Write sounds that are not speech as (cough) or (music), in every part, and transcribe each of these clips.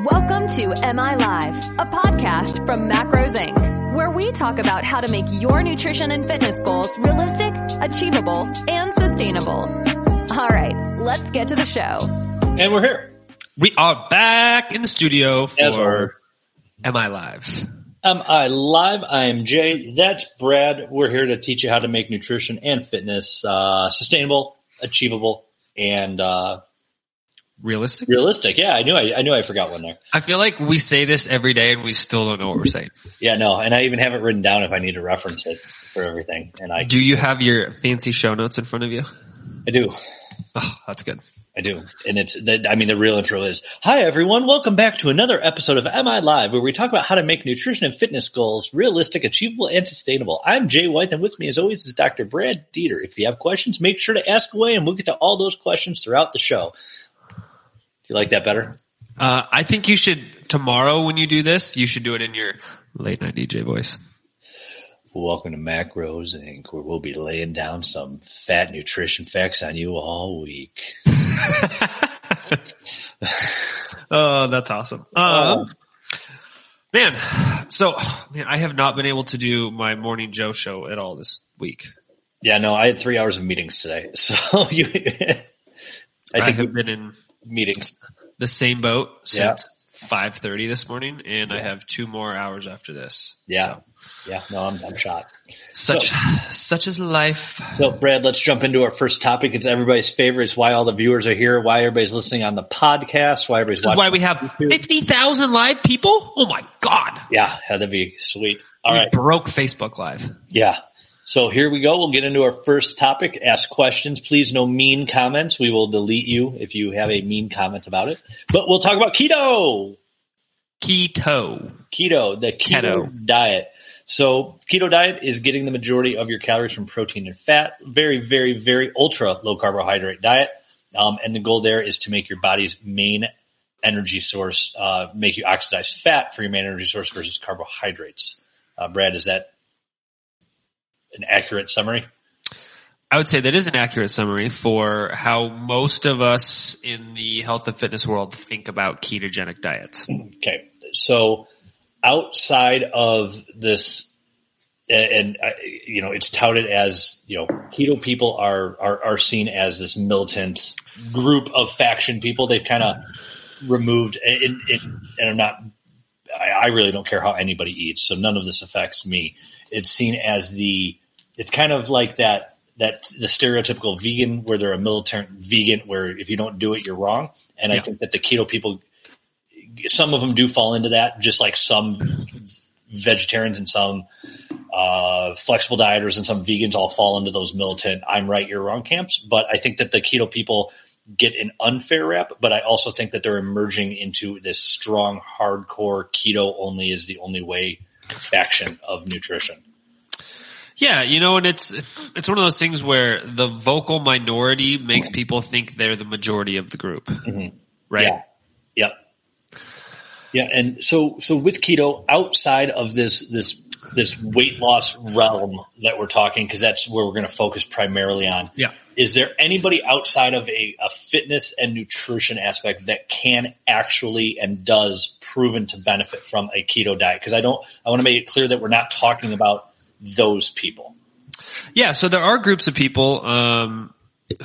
Welcome to MI Live, a podcast from Macros Inc., where we talk about how to make your nutrition and fitness goals realistic, achievable, and sustainable. All right, let's get to the show. And we're here. We are back in the studio for are. Am I Live? Um, I live. I am Jay. That's Brad. We're here to teach you how to make nutrition and fitness uh, sustainable, achievable, and uh, Realistic? realistic. Yeah, I knew. I, I knew. I forgot one there. I feel like we say this every day and we still don't know what we're saying. Yeah, no, and I even have it written down if I need to reference it for everything. And I, Do you have your fancy show notes in front of you? I do. Oh, that's good. I do. And it's, the, I mean, the real intro is, hi everyone, welcome back to another episode of MI Live, where we talk about how to make nutrition and fitness goals realistic, achievable, and sustainable. I'm Jay White, and with me as always is Dr. Brad Dieter. If you have questions, make sure to ask away and we'll get to all those questions throughout the show. You like that better? Uh, I think you should, tomorrow when you do this, you should do it in your late night DJ voice. Welcome to Macros Inc., where we'll be laying down some fat nutrition facts on you all week. (laughs) Oh, that's awesome. Um, man, so, man, I have not been able to do my Morning Joe show at all this week. Yeah, no, I had three hours of meetings today. (laughs) So you, (laughs) I, think I have been in meetings. the same boat Yeah. since 5.30 this morning and I have two more hours after this. Yeah. So, Yeah, no, I'm, I'm shot. such, (sighs) such is life. So, Brad, let's jump into our first topic. It's everybody's favorite. It's why all the viewers are here, why everybody's listening on the podcast, why everybody's watching. why we have 50,000 live people. Oh my God. yeah, that'd be sweet. All we right. broke Facebook live. Yeah. So here we go. We'll get into our first topic. Ask questions. Please no mean comments. We will delete you if you have a mean comment about it. But we'll talk about keto. Keto. Keto, the keto, Keto. diet. So keto diet is getting the majority of your calories from protein and fat. Very, very, very ultra low carbohydrate diet. Um, and the goal there is to make your body's main energy source, uh, make you oxidize fat for your main energy source versus carbohydrates. Uh, Brad, is that an accurate summary? I would say that is an accurate summary for how most of us in the health and fitness world think about ketogenic diets. Okay. So outside of this, and, and uh, you know, it's touted as, you know, keto people are, are, are seen as this militant group of faction people. They've kind of removed and, and, and I'm not, I, I really don't care how anybody eats. So none of this affects me. It's seen as the, it's kind of like that, that the stereotypical vegan where they're a militant vegan where if you don't do it, you're wrong. And I think that the keto people some of them do fall into that, just like some vegetarians and some uh, flexible dieters and some vegans all fall into those militant "I'm right, you're wrong" camps. But I think that the keto people get an unfair rap. But I also think that they're emerging into this strong, hardcore keto only is the only way faction of nutrition. Yeah, you know, and it's it's one of those things where the vocal minority makes mm-hmm. people think they're the majority of the group, mm-hmm. right? Yeah. Yep. Yeah, and so so with keto, outside of this this this weight loss realm that we're talking, because that's where we're going to focus primarily on. Yeah. Is there anybody outside of a, a fitness and nutrition aspect that can actually and does proven to benefit from a keto diet? Because I don't, I want to make it clear that we're not talking about those people. Yeah, so there are groups of people um,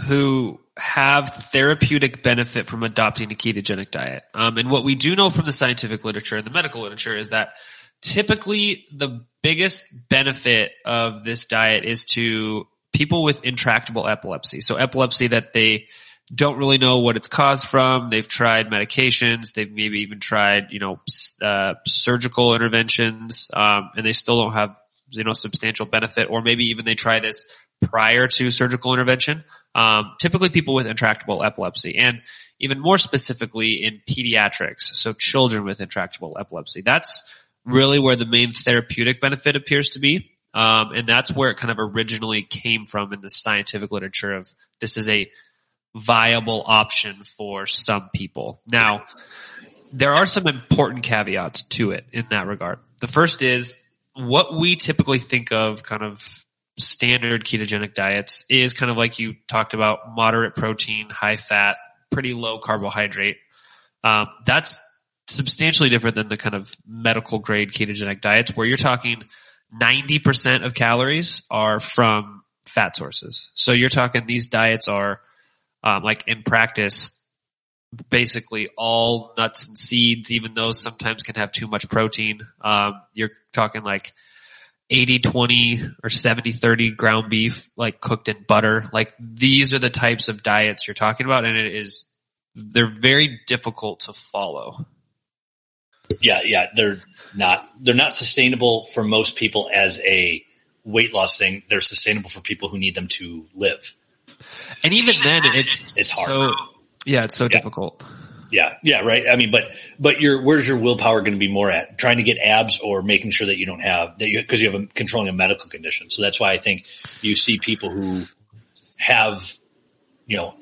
who have therapeutic benefit from adopting a ketogenic diet. Um, and what we do know from the scientific literature and the medical literature is that typically the biggest benefit of this diet is to people with intractable epilepsy. So epilepsy that they don't really know what it's caused from. They've tried medications. They've maybe even tried, you know, uh, surgical interventions, um, and they still don't have, you know, substantial benefit. Or maybe even they try this prior to surgical intervention. Um, typically, people with intractable epilepsy, and even more specifically in pediatrics, so children with intractable epilepsy. That's really where the main therapeutic benefit appears to be. Um, and that's where it kind of originally came from in the scientific literature of this is a viable option for some people. Now, there are some important caveats to it in that regard. The first is what we typically think of kind of standard ketogenic diets is kind of like you talked about moderate protein, high fat, pretty low carbohydrate. Um, that's substantially different than the kind of medical grade ketogenic diets where you're talking 90% of calories are from fat sources. So you're talking these diets are um, like in practice basically all nuts and seeds, even those sometimes can have too much protein. Um, you're talking like 80 20 or 70 30 ground beef like cooked in butter. Like these are the types of diets you're talking about and it is they're very difficult to follow. Yeah, yeah, they're not they're not sustainable for most people as a weight loss thing. They're sustainable for people who need them to live. And even then it's It's hard. So, yeah, it's so difficult. Yeah, yeah, right. I mean, but but your where's your willpower going to be more at? Trying to get abs or making sure that you don't have that you because you have a controlling a medical condition. So that's why I think you see people who have, you know,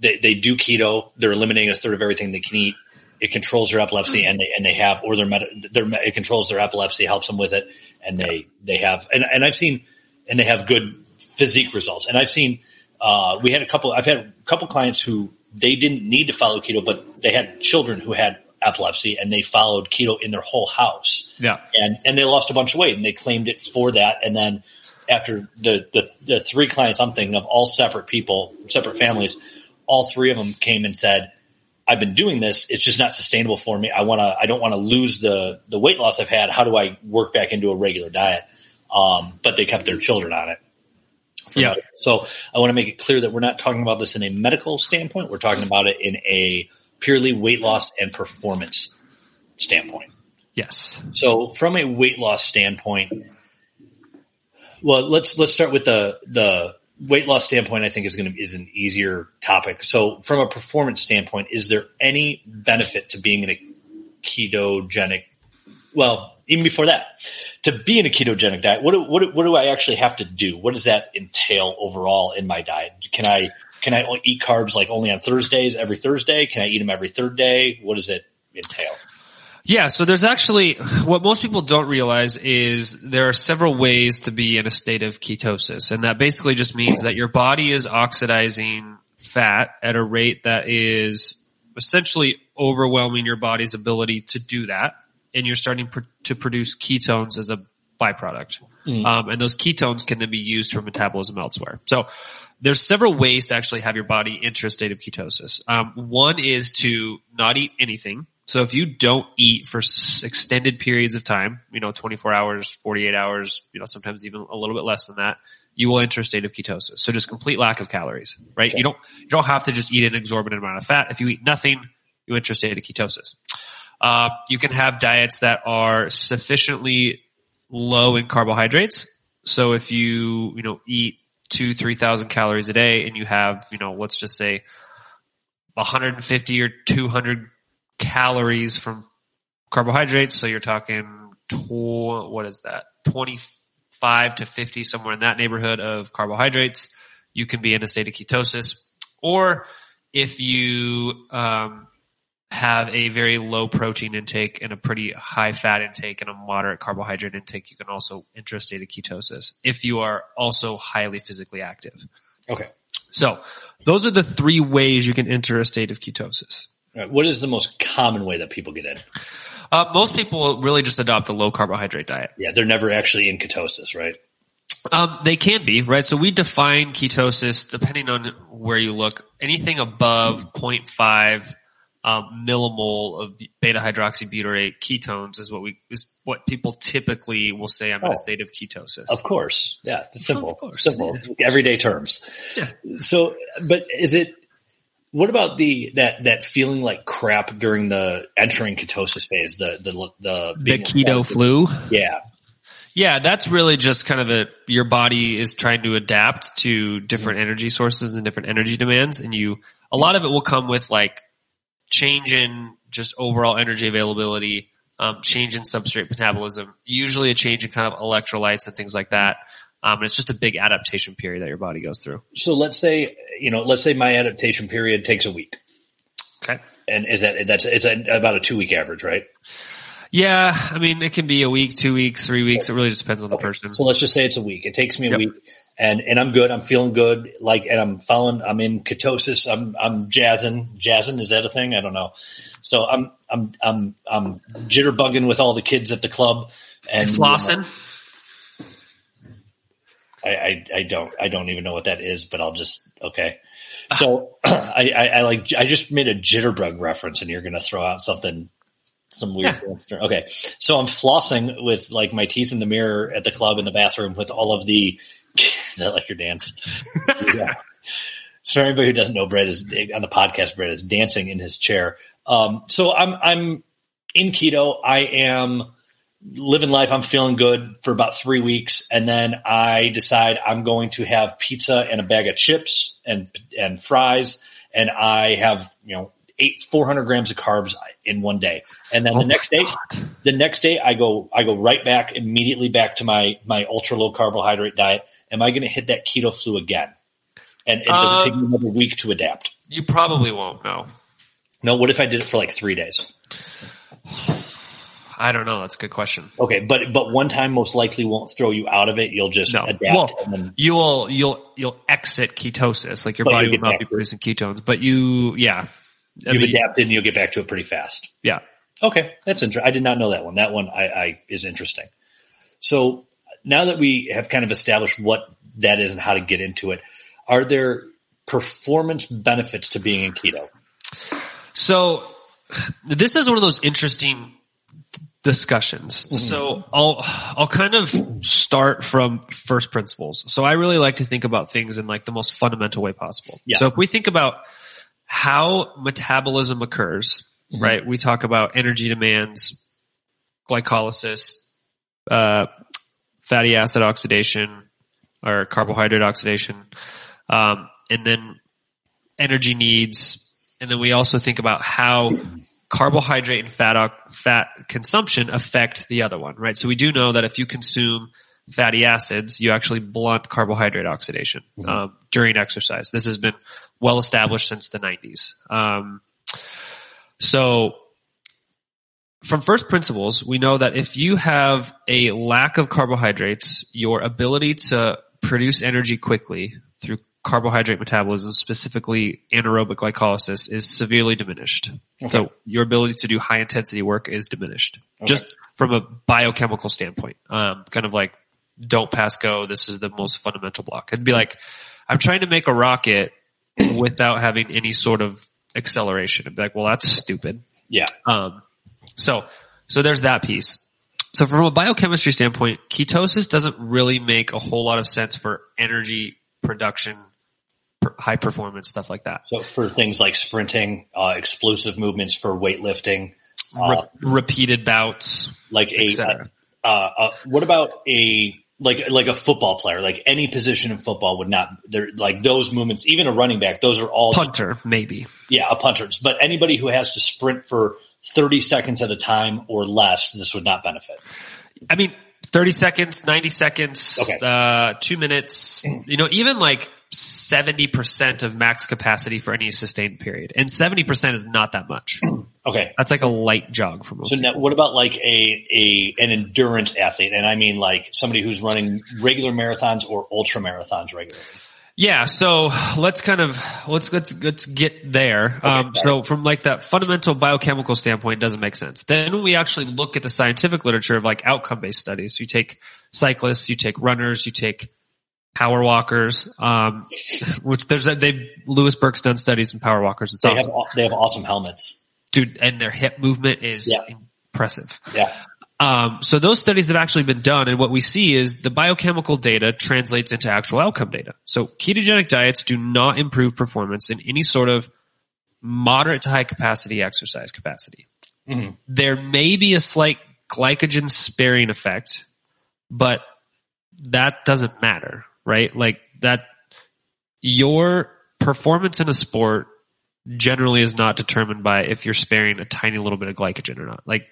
they they do keto. They're eliminating a third of everything they can eat. It controls their epilepsy, and they and they have or their med, their it controls their epilepsy, helps them with it, and they they have and and I've seen and they have good physique results. And I've seen uh, we had a couple. I've had a couple clients who they didn't need to follow keto, but they had children who had epilepsy and they followed keto in their whole house. Yeah. And, and they lost a bunch of weight and they claimed it for that. And then after the, the, the three clients I'm thinking of, all separate people, separate families, all three of them came and said, I've been doing this. It's just not sustainable for me. I want to, I don't want to lose the, the weight loss I've had. How do I work back into a regular diet? Um, but they kept their children on it. Yeah. So I want to make it clear that we're not talking about this in a medical standpoint. We're talking about it in a purely weight loss and performance standpoint. Yes. So from a weight loss standpoint, well, let's let's start with the the weight loss standpoint. I think is going to is an easier topic. So from a performance standpoint, is there any benefit to being in a ketogenic? Well, even before that, to be in a ketogenic diet, what do, what what do I actually have to do? What does that entail overall in my diet? Can I can I eat carbs like only on Thursdays every Thursday? Can I eat them every third day? What does it entail? Yeah, so there's actually what most people don't realize is there are several ways to be in a state of ketosis, and that basically just means that your body is oxidizing fat at a rate that is essentially overwhelming your body's ability to do that, and you're starting pr- to produce ketones as a byproduct, um, and those ketones can then be used for metabolism elsewhere. So there's several ways to actually have your body enter a state of ketosis. Um, one is to not eat anything. So if you don't eat for s- extended periods of time, you know, 24 hours, 48 hours, you know, sometimes even a little bit less than that, you will enter a state of ketosis. So just complete lack of calories, right? You don't, you don't have to just eat an exorbitant amount of fat. If you eat nothing, you enter a state of ketosis. Uh, you can have diets that are sufficiently low in carbohydrates. So if you, you know, eat two, 3,000 calories a day and you have, you know, let's just say 150 or 200 calories from carbohydrates. So you're talking, tw- what is that? 25 to 50, somewhere in that neighborhood of carbohydrates. You can be in a state of ketosis. Or if you, um, have a very low protein intake and a pretty high fat intake and a moderate carbohydrate intake, you can also enter a state of ketosis if you are also highly physically active. Okay. So those are the three ways you can enter a state of ketosis. Right, What is the most common way that people get in? Uh, most people really just adopt a low carbohydrate diet. Yeah, they're never actually in ketosis, right? Um, they can be, right? So we define ketosis depending on where you look. Anything above 0.5 um, millimole of beta hydroxybutyrate ketones is what we is what people typically will say I'm in Oh. a state of ketosis. Of course. Yeah, it's simple. Of course. Simple. Everyday terms. Yeah. So, but is it, what about the, that, that feeling like crap during the entering ketosis phase, the, the, the, the being- keto flu. Yeah. Yeah, that's really just kind of a your body is trying to adapt to different energy sources and different energy demands, and you a lot of it will come with like change in just overall energy availability, um, change in substrate metabolism, usually a change in kind of electrolytes and things like that. Um, and it's just a big adaptation period that your body goes through. So let's say, you know, let's say my adaptation period takes a week. Okay. And is that, that's, it's a, about a two week average, right? Yeah, I mean, it can be a week, two weeks, three weeks. It really just depends on the person. So let's just say it's a week. It takes me a Yep. week, and and I'm good. I'm feeling good. Like, and I'm following. I'm in ketosis. I'm I'm jazzing. Jazzing is that a thing? I don't know. So I'm I'm I'm I'm jitterbugging with all the kids at the club and Flossing. I, I I don't I don't even know what that is, but I'll just okay. So (clears throat) I, I I like I just made a jitterbug reference, and you're going to throw out something some weird. answer. Okay, so I'm flossing with like my teeth in the mirror at the club in the bathroom with all of the. (laughs) Is that like your dance? yeah. So (laughs) for anybody who doesn't know, Brett is on the podcast. Brett is dancing in his chair. Um, so I'm I'm in keto. I am living life. I'm feeling good for about three weeks, and then I decide I'm going to have pizza and a bag of chips and and fries, and I have you know eight 400 grams of carbs in one day, and then Oh the next day, God. the next day I go I go right back immediately back to my my ultra low carbohydrate diet. Am I going to hit that keto flu again? And it does Um, it take me another week to adapt? You probably won't know. No. What if I did it for like three days? (sighs) I don't know. That's a good question. Okay, but but one time most likely won't throw you out of it. You'll just No. adapt. Well, and then, You'll you'll you'll exit ketosis, like your body you'll not be producing ketones. But you, yeah, I you've mean, adapted and you'll get back to it pretty fast. yeah. Okay, that's interesting. I did not know that one. That one I, I is interesting. So now that we have kind of established what that is and how to get into it, are there performance benefits to being in keto? So this is one of those interesting discussions. So I'll I'll kind of start from first principles. So I really like to think about things in like the most fundamental way possible. Yeah. So if we think about how metabolism occurs, right? We talk about energy demands, glycolysis, uh, fatty acid oxidation, or carbohydrate oxidation, um, and then energy needs. And then we also think about how carbohydrate and fat, fat consumption affect the other one, right? So we do know that if you consume fatty acids, you actually blunt carbohydrate oxidation um, during exercise. This has been well established since the 90s. Um, so from first principles, we know that if you have a lack of carbohydrates, your ability to produce energy quickly through carbohydrate metabolism, specifically anaerobic glycolysis, is severely diminished. So your ability to do high intensity work is diminished just from a biochemical standpoint. Um, kind of like don't pass go. This is the most fundamental block. It'd be like, I'm trying to make a rocket without having any sort of acceleration. It'd be like, well, that's stupid. Yeah. Um, so, so there's that piece. So from a biochemistry standpoint, ketosis doesn't really make a whole lot of sense for energy production, high performance stuff like that. So for things like sprinting, uh, explosive movements for weightlifting, Re- uh, repeated bouts, like a, uh, uh, what about a, like, like a football player, like any position in football would not, they're like those movements, even a running back, those are all, punter, maybe. yeah, a punter. But anybody who has to sprint for 30 seconds at a time or less, this would not benefit. I mean, 30 seconds, 90 seconds, Okay. uh, two minutes, (clears throat) you know, even like 70% of max capacity for any sustained period. And 70% is not that much. (clears throat) Okay. That's like a light jog for most So now, what about like a, a an endurance athlete? And I mean like somebody who's running regular marathons or ultra marathons regularly. Yeah, so let's kind of let's let's let's get there. um, so from like that fundamental biochemical standpoint, it doesn't make sense. Then when we actually look at the scientific literature of like outcome based studies, you take cyclists, you take runners, you take power walkers, um, (laughs) which there's a, they've Louise Burke's done studies in power walkers. It's They awesome, have they have awesome helmets. dude, and their hip movement is Yeah. impressive. Yeah. Um, so those studies have actually been done, and what we see is the biochemical data translates into actual outcome data. So ketogenic diets do not improve performance in any sort of moderate to high capacity exercise capacity. Mhm. There may be a slight glycogen sparing effect, but that doesn't matter, right? Like that, your performance in a sport generally is not determined by if you're sparing a tiny little bit of glycogen or not. Like,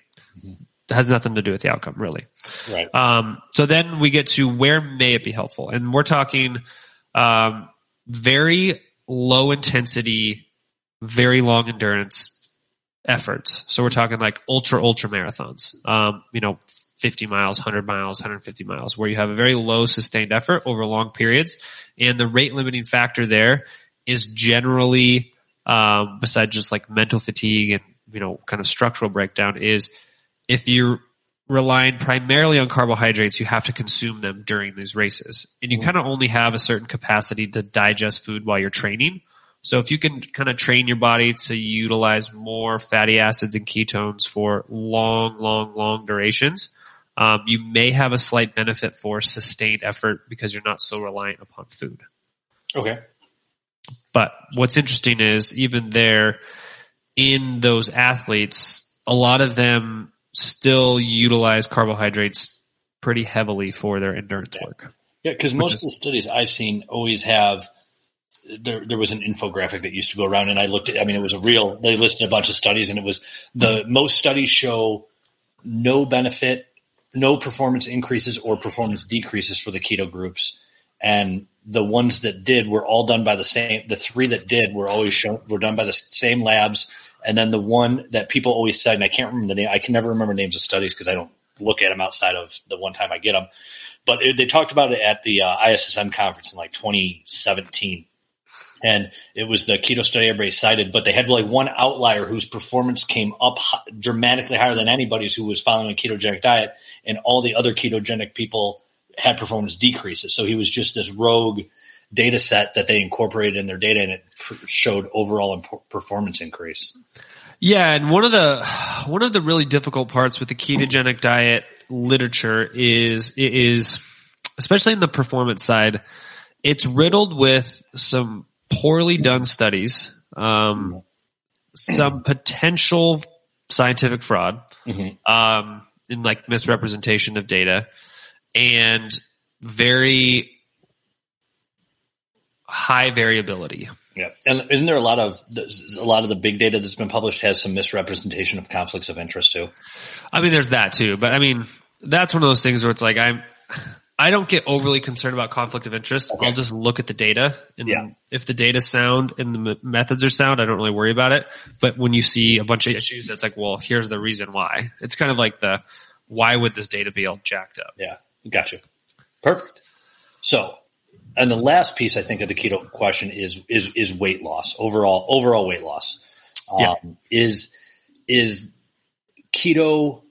it has nothing to do with the outcome, really. Right. Um, so then we get to where may it be helpful, and we're talking um, very low intensity, very long endurance efforts. So we're talking like ultra, ultra marathons, um, you know, 50 miles, 100 miles, 150 miles, where you have a very low sustained effort over long periods. And the rate limiting factor there is generally, um, besides just like mental fatigue and, you know, kind of structural breakdown is if you're relying primarily on carbohydrates, you have to consume them during these races. And you kind of only have a certain capacity to digest food while you're training. So if you can kind of train your body to utilize more fatty acids and ketones for long, long, long durations, um, you may have a slight benefit for sustained effort because you're not so reliant upon food. Okay. But what's interesting is even there in those athletes, a lot of them still utilize carbohydrates pretty heavily for their endurance work. Yeah, because most is, of the studies I've seen always have there there was an infographic that used to go around and I looked at I mean it was a real they listed a bunch of studies and it was the most studies show no benefit, no performance increases or performance decreases for the keto groups. And the ones that did were all done by the same the three that did were always shown were done by the same labs and then the one that people always said, and I can't remember the name, I can never remember names of studies because I don't look at them outside of the one time I get them. But it, they talked about it at the uh, ISSN conference in like 2017. And it was the keto study everybody cited, but they had like one outlier whose performance came up dramatically higher than anybody's who was following a ketogenic diet, and all the other ketogenic people had performance decreases. So he was just this rogue data set that they incorporated in their data and it showed overall performance increase. Yeah, and one of the one of the really difficult parts with the ketogenic diet literature is is especially in the performance side, it's riddled with some poorly done studies, um, some potential scientific fraud, mm-hmm. um, in like misrepresentation of data, and very high variability. Yeah, and isn't there a lot of a lot of the big data that's been published has some misrepresentation of conflicts of interest too? I mean, there's that too, but I mean, that's one of those things where it's like I'm. I don't get overly concerned about conflict of interest. Okay. I'll just look at the data, and yeah. if the data's sound and the methods are sound, I don't really worry about it. But when you see a bunch of issues, it's like, well, here's the reason why. It's kind of like the why would this data be all jacked up? Yeah, gotcha. Perfect. So and the last piece I think of the keto question is is is weight loss overall overall weight loss. Um, yeah. Is is keto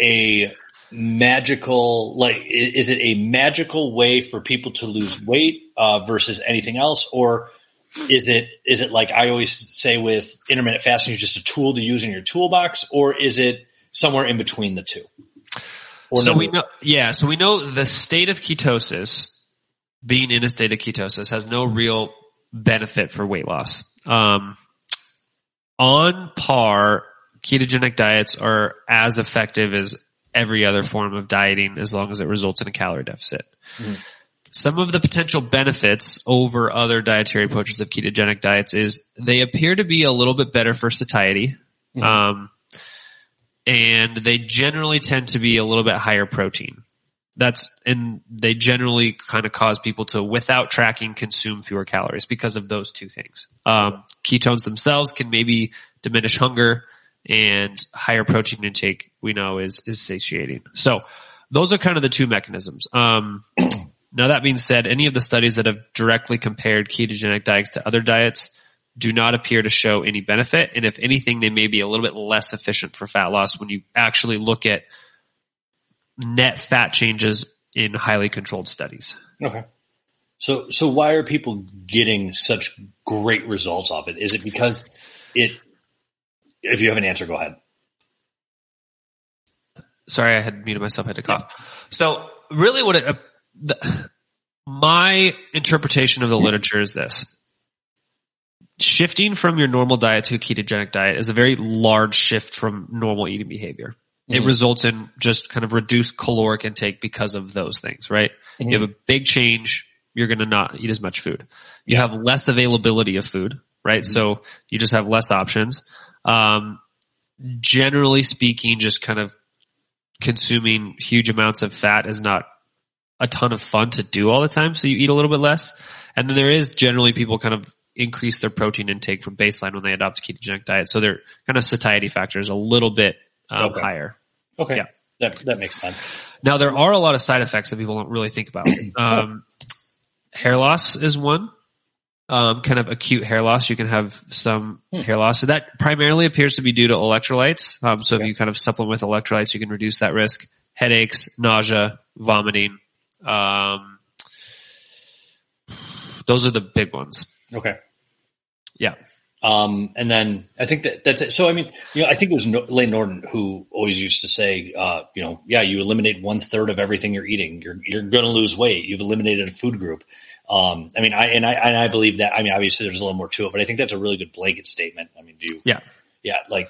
a magical like is it a magical way for people to lose weight uh, versus anything else or is it is it like I always say with intermittent fasting is just a tool to use in your toolbox or is it somewhere in between the two? Or so we know yeah so we know the state of ketosis being in a state of ketosis has no real benefit for weight loss. Um, on par, ketogenic diets are as effective as every other form of dieting as long as it results in a calorie deficit. Mm-hmm. Some of the potential benefits over other dietary approaches of ketogenic diets is they appear to be a little bit better for satiety. Mm-hmm. Um, and they generally tend to be a little bit higher protein that's and they generally kind of cause people to without tracking consume fewer calories because of those two things um, ketones themselves can maybe diminish hunger and higher protein intake we know is is satiating so those are kind of the two mechanisms um, (clears throat) now that being said any of the studies that have directly compared ketogenic diets to other diets do not appear to show any benefit and if anything they may be a little bit less efficient for fat loss when you actually look at net fat changes in highly controlled studies. Okay. So, so why are people getting such great results off it? Is it because it, if you have an answer, go ahead. Sorry, I had muted myself. I had to cough. Yeah. So really what it, uh, the, my interpretation of the literature is this. Shifting from your normal diet to a ketogenic diet is a very large shift from normal eating behavior it mm-hmm. results in just kind of reduced caloric intake because of those things, right? Mm-hmm. You have a big change. You're going to not eat as much food. You yeah. have less availability of food, right? Mm-hmm. So you just have less options. Um, generally speaking, just kind of consuming huge amounts of fat is not a ton of fun to do all the time. So you eat a little bit less. And then there is generally people kind of increase their protein intake from baseline when they adopt a ketogenic diet. So their kind of satiety factor is a little bit um, Okay. higher. Okay. Yeah. That that makes sense. Now there are a lot of side effects that people don't really think about. (clears throat) Um, hair loss is one. Um, kind of acute hair loss. You can have some Hmm. hair loss. So that primarily appears to be due to electrolytes. Um, so Okay. if you kind of supplement with electrolytes, you can reduce that risk. Headaches, nausea, vomiting. Um, those are the big ones. Okay. Yeah. Um, and then I think that that's it. So, I mean, you know, I think it was no- Layne Norton who always used to say, uh, you know, yeah, you eliminate one third of everything you're eating. You're, you're going to lose weight. You've eliminated a food group. Um, I mean, I, and I, and I believe that, I mean, obviously there's a little more to it, but I think that's a really good blanket statement. I mean, do you, Yeah. yeah, like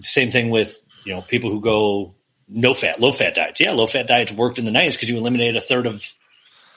same thing with, you know, people who go no fat, low fat diets. Yeah, low fat diets worked in the 90s because you eliminated a third of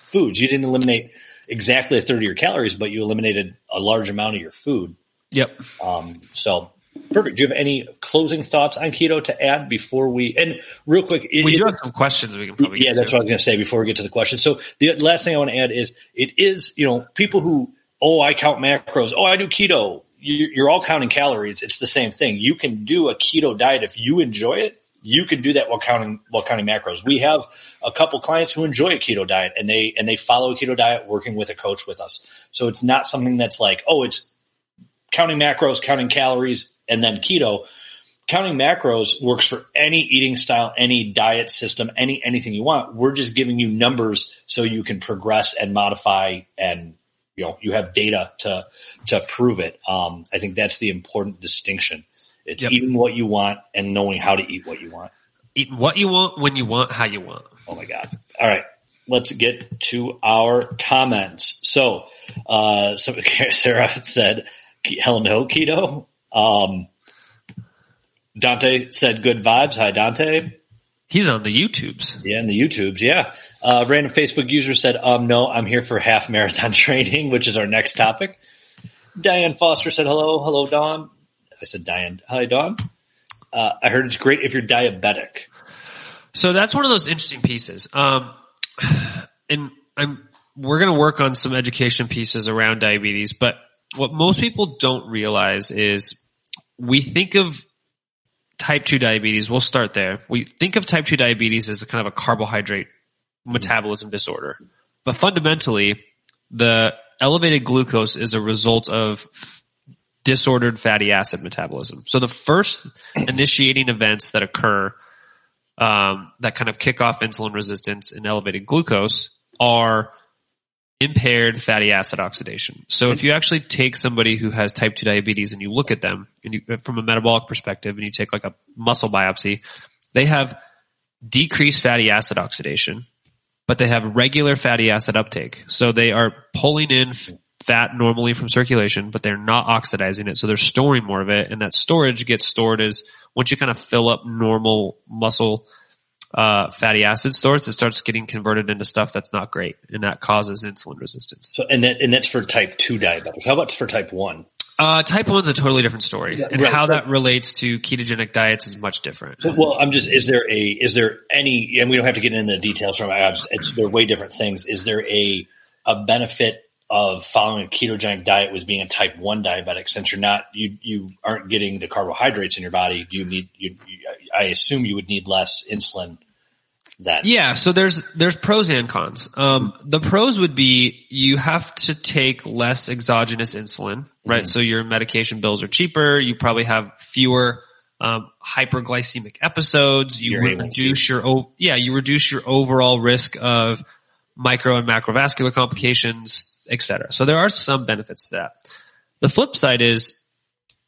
foods. You didn't eliminate exactly a third of your calories, but you eliminated a large amount of your food. Yep. Um, so perfect. Do you have any closing thoughts on keto to add before we, and real quick, it- We it- do have some questions we can probably yeah, that's to. what I was going to say before we get to the question. So the last thing I want to add is it is, you know, people who, oh, I count macros. Oh, I do keto. You're all counting calories. It's the same thing. You can do a keto diet if you enjoy it. You can do that while counting while counting macros. We have a couple clients who enjoy a keto diet and they and they follow a keto diet working with a coach with us. So it's not something that's like, oh, it's counting macros, counting calories, and then keto counting macros works for any eating style, any diet system, any anything you want. We're just giving you numbers so you can progress and modify and you know you have data to to prove it. Um, I think that's the important distinction. It's Yep. eating what you want and knowing how to eat what you want. Eat what you want, when you want, how you want. Oh my God. All right. Let's get to our comments. So, uh, so (laughs) Sarah said, hell no, keto. Um, Dante said good vibes. Hi, Dante. He's on the YouTubes. Yeah, in the YouTubes. Yeah. Uh, random Facebook user said, um, no, I'm here for half marathon (laughs) training, which is our next topic. Diane Foster said, hello. Hello, Don. I said, Diane. Hi, Don. Uh, I heard it's great if you're diabetic. So that's one of those interesting pieces. Um, (sighs) and I'm, we're going to work on some education pieces around diabetes, but what most people don't realize is we think of type 2 diabetes. We'll start there. We think of type 2 diabetes as a kind of a carbohydrate metabolism disorder, but fundamentally the elevated glucose is a result of disordered fatty acid metabolism. So the first initiating events that occur um, that kind of kick off insulin resistance and elevated glucose are impaired fatty acid oxidation. So if you actually take somebody who has type 2 diabetes and you look at them and you, from a metabolic perspective and you take like a muscle biopsy, they have decreased fatty acid oxidation, but they have regular fatty acid uptake. So they are pulling in fat normally from circulation, but they're not oxidizing it. So they're storing more of it. And that storage gets stored as once you kind of fill up normal muscle uh, fatty acid stores, it starts getting converted into stuff that's not great, and that causes insulin resistance. So, and that, and that's for type two diabetics. How about for type one? Uh, type one's a totally different story, and right, how right. that relates to ketogenic diets is much different. So, well, I'm just, is there a, is there any, and we don't have to get into the details from abs. It's, they're way different things. Is there a, a benefit of following a ketogenic diet with being a type one diabetic since you're not, you, you aren't getting the carbohydrates in your body? You need, you, you I assume you would need less insulin then. Yeah, so there's there's pros and cons. Um, the pros would be you have to take less exogenous insulin, right? So your medication bills are cheaper. You probably have fewer um, hyperglycemic episodes. You Your A1C. reduce your yeah, you reduce your overall risk of micro and macrovascular complications, et cetera. So there are some benefits to that. The flip side is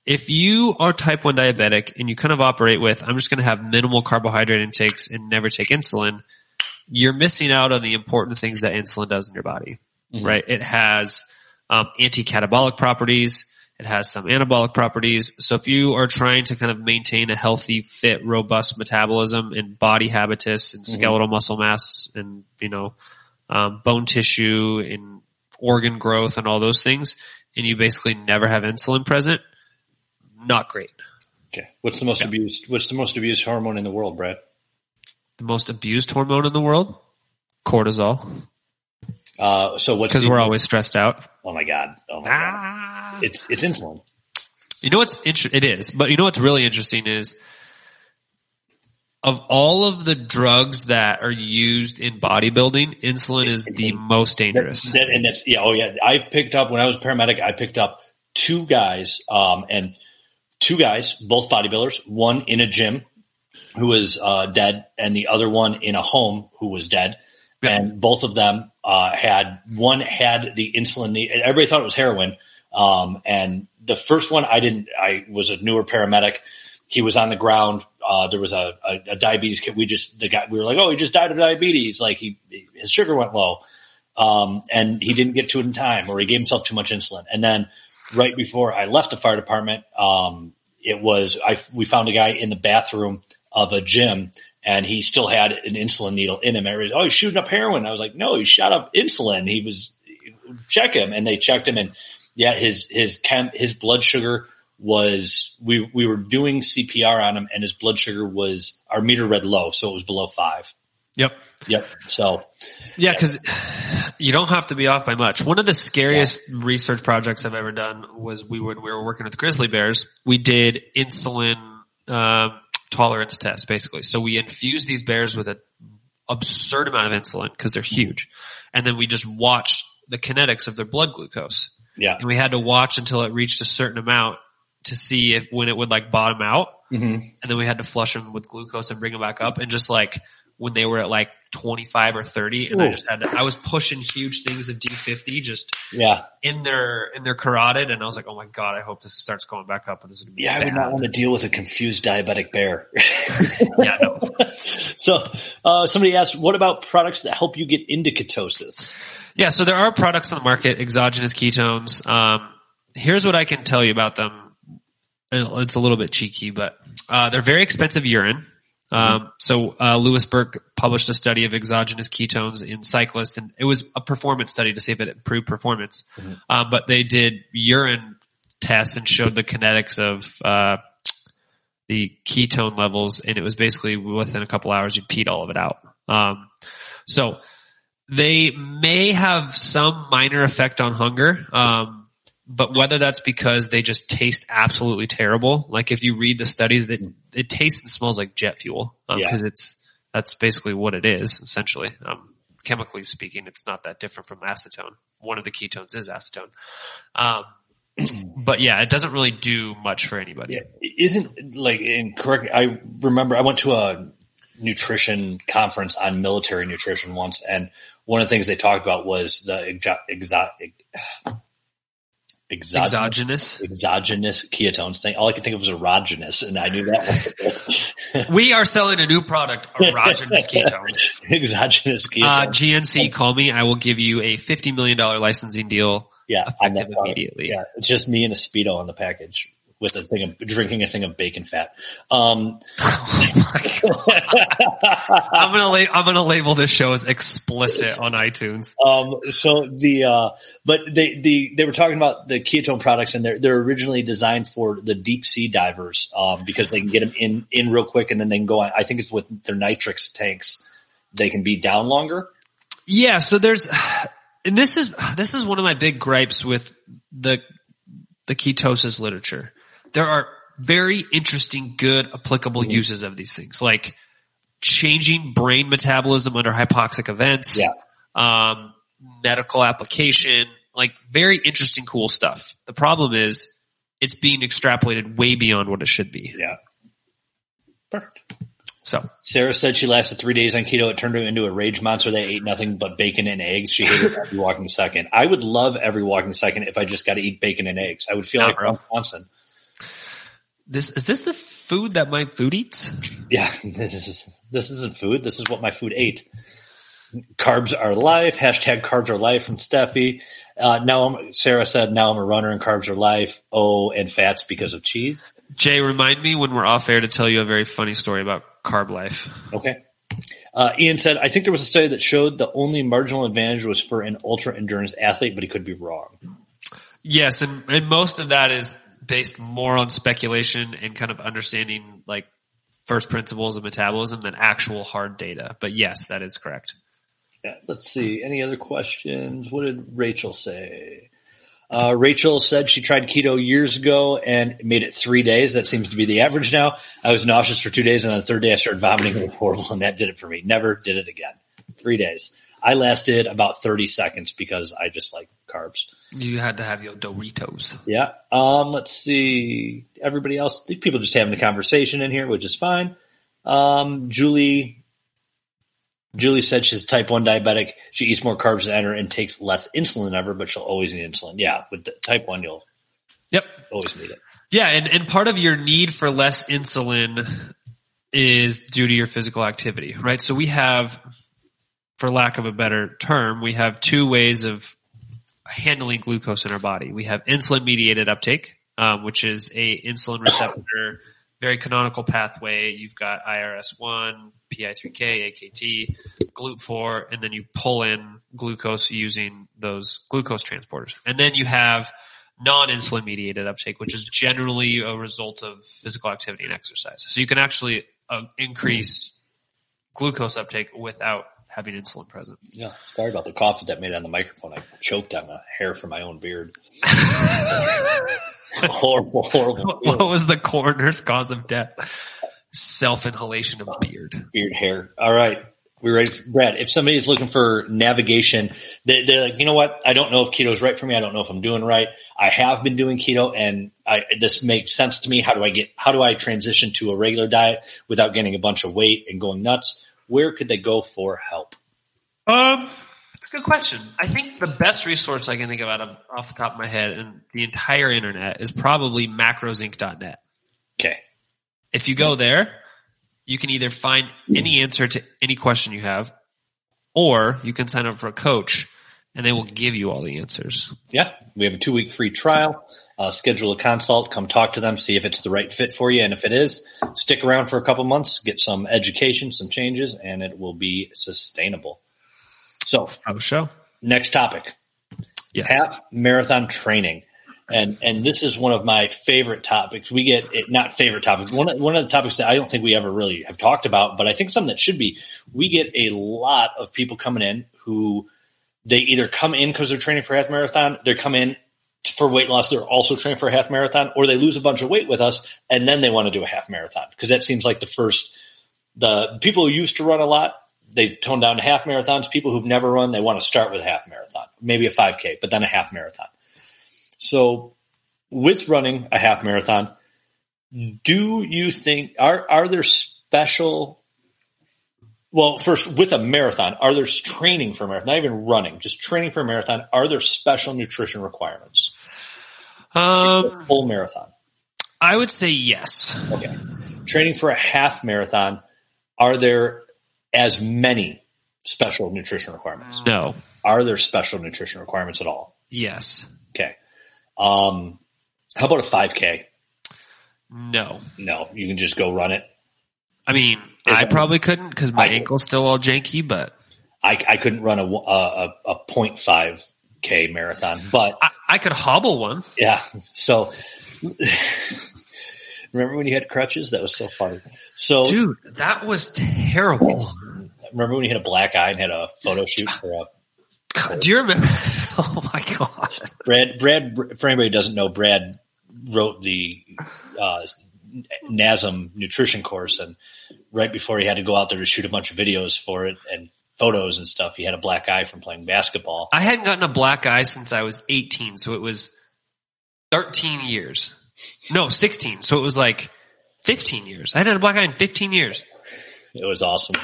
if you are type 1 diabetic and you kind of operate with, I'm just going to have minimal carbohydrate intakes and never take insulin, you're missing out on the important things that insulin does in your body, right? It has um, anti-catabolic properties. It has some anabolic properties. So if you are trying to kind of maintain a healthy, fit, robust metabolism and body habitus and skeletal muscle mass and, you know, um, bone tissue and organ growth and all those things, and you basically never have insulin present, not great. Okay. What's the most abused, what's the most abused hormone in the world, Brad? The most abused hormone in the world? Cortisol. Uh, so what's because we're always stressed out. Oh my god! Oh my god! Ah. It's it's insulin. You know what's inter- it is, but you know what's really interesting is of all of the drugs that are used in bodybuilding, insulin is the most dangerous. That, and that's yeah. Oh yeah. I picked up when I was paramedic. I picked up two guys, um, and two guys, both bodybuilders. One in a gym who was uh, dead, and the other one in a home who was dead. Yeah. And both of them uh, had one had the insulin. Need, everybody thought it was heroin. Um, and the first one, I didn't. I was a newer paramedic. He was on the ground. Uh, there was a, a, a diabetes kit. We just the guy. We were like, oh, he just died of diabetes. Like he his sugar went low um, and he didn't get to it in time, or he gave himself too much insulin. And then right before I left the fire department, um, it was I we found a guy in the bathroom of a gym, and he still had an insulin needle in him. Oh, he's shooting up heroin. I was like, no, he shot up insulin. He was check him, and they checked him, and yeah, his his chem his blood sugar was we we were doing CPR on him, and his blood sugar was our meter read low, so it was below five. Yep. Yep. So Yeah, because (sighs) you don't have to be off by much. One of the scariest research projects I've ever done was we when we were working with grizzly bears. We did insulin um tolerance tests, basically. So we infused these bears with an absurd amount of insulin because they're huge, and then we just watched the kinetics of their blood glucose, yeah. and we had to watch until it reached a certain amount to see if when it would like bottom out, hmm and then we had to flush them with glucose and bring them back up. And just like when they were at like 25 or 30, and I just had to, I was pushing huge things of D50 just Yeah. in their, in their carotid. And I was like, oh my God, I hope this starts going back up. And this is gonna be Yeah, I would not want to deal with a confused diabetic bear. (laughs) Yeah, no. so, uh, somebody asked, what about products that help you get into ketosis? Yeah, so there are products on the market, exogenous ketones. Um, here's what I can tell you about them. It's a little bit cheeky, but uh, they're very expensive urine. Um, so uh, Louise Burke published a study of exogenous ketones in cyclists, and it was a performance study to see if it improved performance. Um, but they did urine tests and showed the kinetics of uh, the ketone levels, and it was basically within a couple hours you peed all of it out. Um, so they may have some minor effect on hunger, um, but whether that's because they just taste absolutely terrible, like if you read the studies, that it tastes and smells like jet fuel Yeah. because it's that's basically what it is essentially. Um, chemically speaking, it's not that different from acetone. One of the ketones is acetone. Um, (clears throat) but yeah, it doesn't really do much for anybody. Isn't like, and correct, I remember I went to a nutrition conference on military nutrition once, and one of the things they talked about was the exo- exo- exogenous, Exogenous. exogenous ketones thing. All I could think of was erogenous, and I knew that. (laughs) We are selling a new product, erogenous ketones. (laughs) exogenous ketones. Uh, GNC, call me. I will give you a $50 million licensing deal. yeah, on that effective immediately. Yeah, it's just me and a speedo on the package with a thing of drinking a thing of bacon fat. Um, (laughs) I'm gonna la- I'm gonna label this show as explicit on iTunes. Um, so the, uh, but they, the, they were talking about the ketone products and they're, they're originally designed for the deep sea divers, um, because they can get them in, in real quick and then they can go on, I think it's with their nitrox tanks. They can be down longer. Yeah, so there's, and this is this is one of my big gripes with the the ketosis literature. There are very interesting, good, applicable uses of these things, like changing brain metabolism under hypoxic events. Yeah. Um, medical application, like very interesting, cool stuff. The problem is it's being extrapolated way beyond what it should be. Yeah. Perfect. So Sarah said she lasted three days on keto. It turned her into a rage monster that ate nothing but bacon and eggs. She hated every walking second. I would love every walking second if I just got to eat bacon and eggs. I would feel Nah, like. Ron Swanson. This is this the food that my food eats? Yeah, (laughs) this is this isn't food. This is what my food ate. Carbs are life. Hashtag carbs are life from Steffi. Uh, now I'm, Sarah said, now I'm a runner and carbs are life. Oh, and fats because of cheese. Jay, remind me when we're off air to tell you a very funny story about carb life. Okay. Uh, Ian said, I think there was a study that showed the only marginal advantage was for an ultra endurance athlete, but he could be wrong. Yes, and, and most of that is based more on speculation and kind of understanding like first principles of metabolism than actual hard data. But yes, that is correct. Yeah, let's see. Any other questions? What did Rachel say? Uh, Rachel said she tried keto years ago and made it three days. That seems to be the average now. I was nauseous for two days, and on the third day, I started vomiting. It was horrible, and that did it for me. Never did it again. Three days. I lasted about 30 seconds because I just like carbs. You had to have your Doritos. Yeah. Um, let's see. Everybody else, people just having a conversation in here, which is fine. Um, Julie, Julie said she's type one diabetic. She eats more carbs than ever and takes less insulin than ever, but she'll always need insulin. Yeah. With the type one, you'll Yep. always need it. Yeah, and, and part of your need for less insulin is due to your physical activity, right? So we have, for lack of a better term, we have two ways of handling glucose in our body. We have insulin mediated uptake, um, which is a insulin receptor, very canonical pathway. You've got IRS1, PI3K, AKT, GLUT4, and then you pull in glucose using those glucose transporters. And then you have non-insulin mediated uptake, which is generally a result of physical activity and exercise. So you can actually uh, increase glucose uptake without having insulin present. Yeah. Sorry about the cough that made it on the microphone. I choked on a hair from my own beard. (laughs) horrible, horrible. What was the coroner's cause of death? Self inhalation of beard. beard hair. All right. We're ready. For, Brad, if somebody is looking for navigation, they, they're like, you know what? I don't know if keto is right for me. I don't know if I'm doing right. I have been doing keto and I, this makes sense to me. How do I get, how do I transition to a regular diet without getting a bunch of weight and going nuts? Where could they go for help? Um, it's a good question. I think the best resource I can think of out of off the top of my head and the entire internet is probably macrosinc.net. Okay. If you go there, you can either find any answer to any question you have, or you can sign up for a coach and they will give you all the answers. Yeah. We have a two week free trial. Uh, schedule a consult, come talk to them, see if it's the right fit for you. And if it is, stick around for a couple months, get some education, some changes, and it will be sustainable. So Oh, show. next topic, Yes. half marathon training. And, and this is one of my favorite topics. We get it, not favorite topics. One, of- one of the topics that I don't think we ever really have talked about, but I think something that should be, we get a lot of people coming in who they either come in because they're training for half marathon, they come in for weight loss, they're also training for a half marathon, or they lose a bunch of weight with us and then they want to do a half marathon because that seems like the first. The people who used to run a lot, they tone down to half marathons. People who've never run, they want to start with a half marathon, maybe a 5K, but then a half marathon. So, with running a half marathon, do you think are are there special well, first with a marathon, are there training for a marathon? Not even running, just training for a marathon. Are there special nutrition requirements? Um, Full marathon. I would say yes. Okay. Training for a half marathon. Are there as many special nutrition requirements? No. Are there special nutrition requirements at all? Yes. Okay. Um, how about a 5K? No. No, you can just go run it. I mean, Is I it- probably couldn't because my I- ankle's still all janky, but I, I couldn't run a, a, a 0.5K marathon, but I, I could hobble one. Yeah. So remember when you had crutches? That was so funny. So Dude, that was terrible. remember when you had a black eye and had a photo shoot for a God, do you remember? (laughs) Oh my god. Brad? Brad, for anybody who doesn't know, Brad wrote the uh, NASM nutrition course, and right before he had to go out there to shoot a bunch of videos for it and photos and stuff, he had a black eye from playing basketball. I hadn't gotten a black eye since I was 18, so it was 13 years. No, 16. So it was like 15 years. I hadn't had a black eye in 15 years. It was awesome.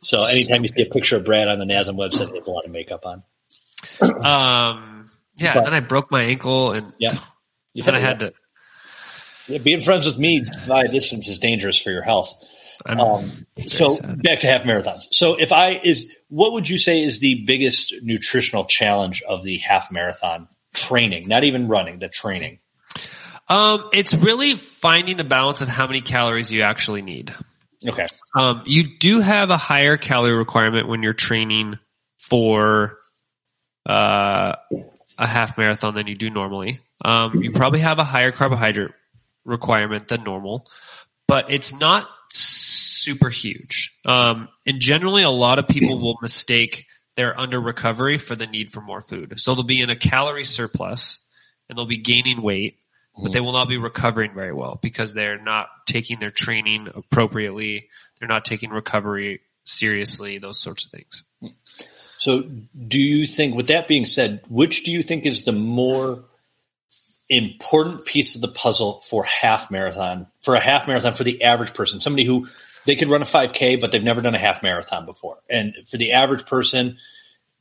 So anytime you see a picture of Brad on the NASM website, he has a lot of makeup on. Um, yeah, and then I broke my ankle and Yeah. You've then I had to, Yeah, being friends with me by distance is dangerous for your health. Um, so sad. back to half marathons. So if I is what would you say is the biggest nutritional challenge of the half marathon training? Not even running, the training. um, it's really finding the balance of how many calories you actually need. Okay. Um, you do have a higher calorie requirement when you're training for uh, a half marathon than you do normally. Um, you probably have a higher carbohydrate requirement than normal, but it's not super huge. Um, and generally, a lot of people will mistake they're under recovery for the need for more food. So they'll be in a calorie surplus and they'll be gaining weight, but they will not be recovering very well because they're not taking their training appropriately. They're not taking recovery seriously, those sorts of things. So, do you think, with that being said, which do you think is the more important piece of the puzzle for half marathon, for a half marathon, for the average person, somebody who they could run a 5K, but they've never done a half marathon before? And for the average person,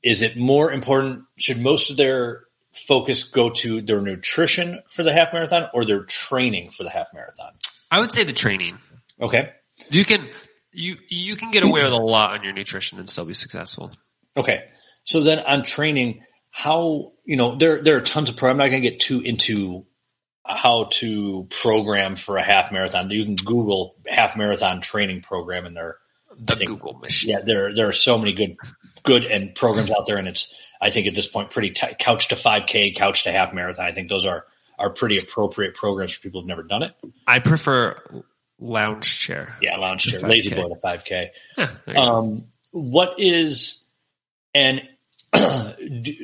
is it more important? Should most of their focus go to their nutrition for the half marathon or their training for the half marathon? I would say the training. Okay. You can you you can get away with a lot on your nutrition and still be successful. Okay. So then on training, how, you know, there, there are tons of, pro- I'm not going to get too into how to program for a half marathon. You can Google half marathon training program and there, The think- Google machine. yeah, there, there are so many good, good and programs out there. And it's, I think at this point, pretty t- couch to 5k, couch to half marathon. I think those are, are pretty appropriate programs for people who've never done it. I prefer lounge chair. Yeah. Lounge chair, 5K. lazy boy to 5k. Yeah, there you go. Um, what is and (clears throat)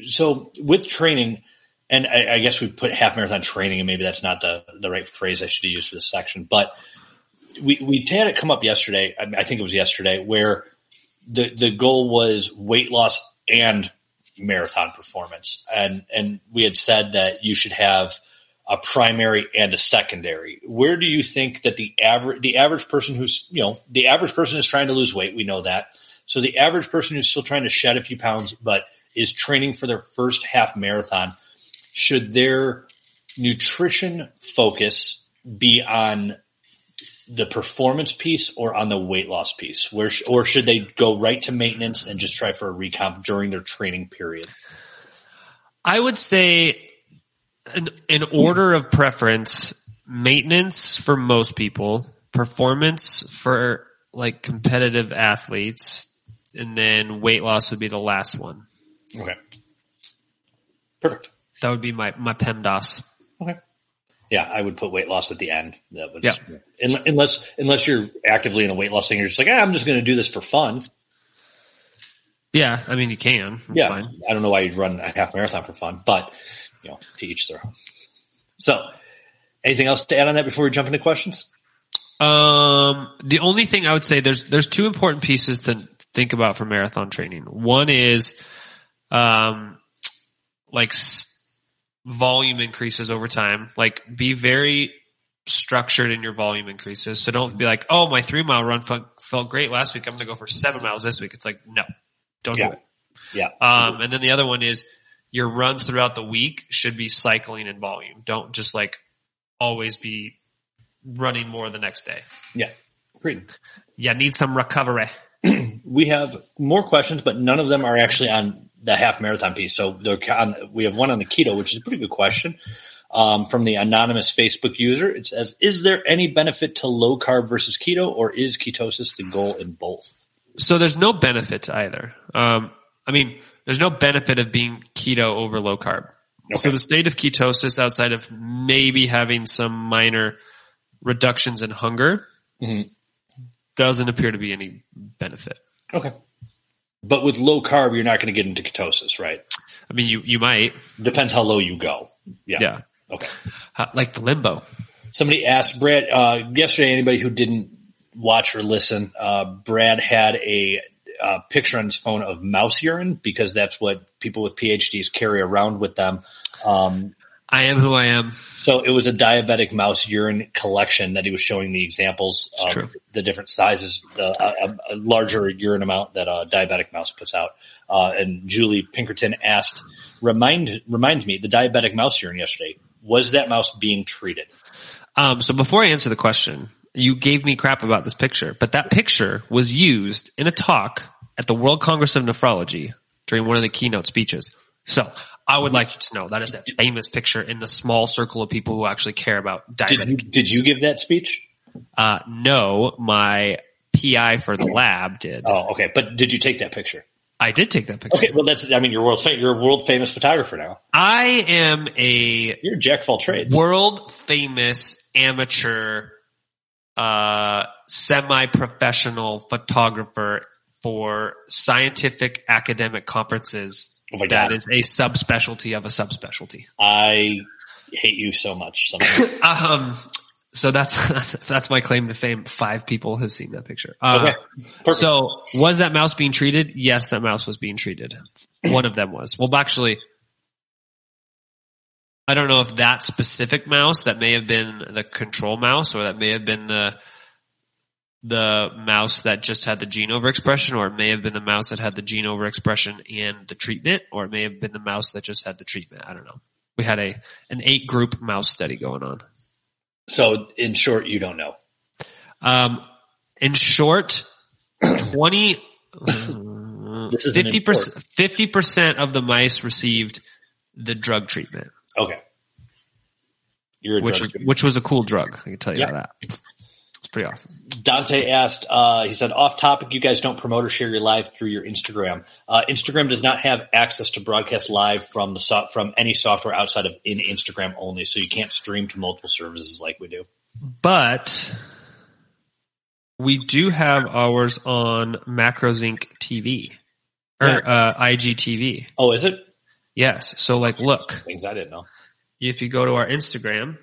so with training, and I, I guess we put half marathon training, and maybe that's not the the right phrase I should used for this section, but we we had it come up yesterday. I, I think it was yesterday where the the goal was weight loss and marathon performance, and and we had said that you should have a primary and a secondary. Where do you think that the average the average person who's you know the average person is trying to lose weight? We know that. So the average person who's still trying to shed a few pounds but is training for their first half marathon, should their nutrition focus be on the performance piece or on the weight loss piece? Where sh- or should they go right to maintenance and just try for a recomp during their training period? I would say, in, in order of preference, maintenance for most people, performance for like competitive athletes, and then weight loss would be the last one. Okay. Perfect. That would be my my PEMDAS. Okay. Yeah, I would put weight loss at the end. That would, Yeah. Unless unless you're actively in a weight loss thing, you're just like, ah, I'm just going to do this for fun. Yeah, I mean you can. That's yeah, fine. I don't know why you'd run a half marathon for fun, but you know, to each their own. So, anything else to add on that before we jump into questions? Um, the only thing I would say there's there's two important pieces to think about for marathon training. One is, um, like s- volume increases over time. Like be very structured in your volume increases. So don't be like, oh, my three mile run felt, felt great last week. I'm going to go for seven miles this week. It's like no, don't Yeah. do it. Yeah. Um, and then the other one is your runs throughout the week should be cycling in volume. Don't just like always be running more the next day. Yeah. Great. You need some recovery. (clears throat) We have more questions, but none of them are actually on the half marathon piece. So on, we have one on the keto, which is a pretty good question. Um, from the anonymous Facebook user, it says, "Is there any benefit to low carb versus keto, or is ketosis the goal in both?" So there's no benefit to either. Um, I mean, there's no benefit of being keto over low carb. So the state of ketosis, outside of maybe having some minor reductions in hunger, Mhm. doesn't appear to be any benefit. Okay. But with low carb, you're not going to get into ketosis, right? I mean, you you might, Depends how low you go. Yeah. yeah, Okay. Like the limbo. Somebody asked Brad uh, yesterday. Anybody who didn't watch or listen, uh, Brad had a uh, picture on his phone of mouse urine because that's what people with PhDs carry around with them. Um, I am who I am. so it was a diabetic mouse urine collection that he was showing the examples It's of true. the different sizes, the, a, a- a larger urine amount that a diabetic mouse puts out. Uh, and Julie Pinkerton asked, remind reminds me the diabetic mouse urine yesterday. Was that mouse being treated? Um, so before I answer the question, you gave me crap about this picture, but that picture was used in a talk at the World Congress of Nephrology during one of the keynote speeches. So I would like you to know that is a famous picture in the small circle of people who actually care about Did you, did you give that speech? Uh, no, my PI for the lab did. Oh, okay. But did you take that picture? I did take that picture. Okay. Well, that's. I mean, you're world. Fam- you're a world famous photographer now. I am a You're jack of all trades. world famous amateur uh semi-professional photographer for scientific academic conferences. Oh my God. is a subspecialty of a subspecialty. I hate you so much. (laughs) Um, so that's, (laughs) that's that's my claim to fame. Five people have seen that picture. Uh, okay. So was that mouse being treated? Yes, that mouse was being treated. One of them was. Well, actually, I don't know if that specific mouse that may have been the control mouse or that may have been the the mouse that just had the gene overexpression or it may have been the mouse that had the gene overexpression and the treatment or it may have been the mouse that just had the treatment. I don't know. We had a an eight group mouse study going on. so in short, you don't know. Um, in short, 20, This is 50 percent, 50% of the mice received the drug treatment, Okay. You're a which, which was a cool drug. I can tell you Yeah. that. It's pretty awesome. Dante asked, uh, he said, off topic, you guys don't promote or share your live through your Instagram. Uh, Instagram does not have access to broadcast live from the so- from any software outside of in Instagram only, so you can't stream to multiple services like we do. But we do have ours on Macros Inc. TV or Yeah. uh, IGTV. Oh, is it? Yes. So like, look, Things I didn't know. if you go to our Instagram,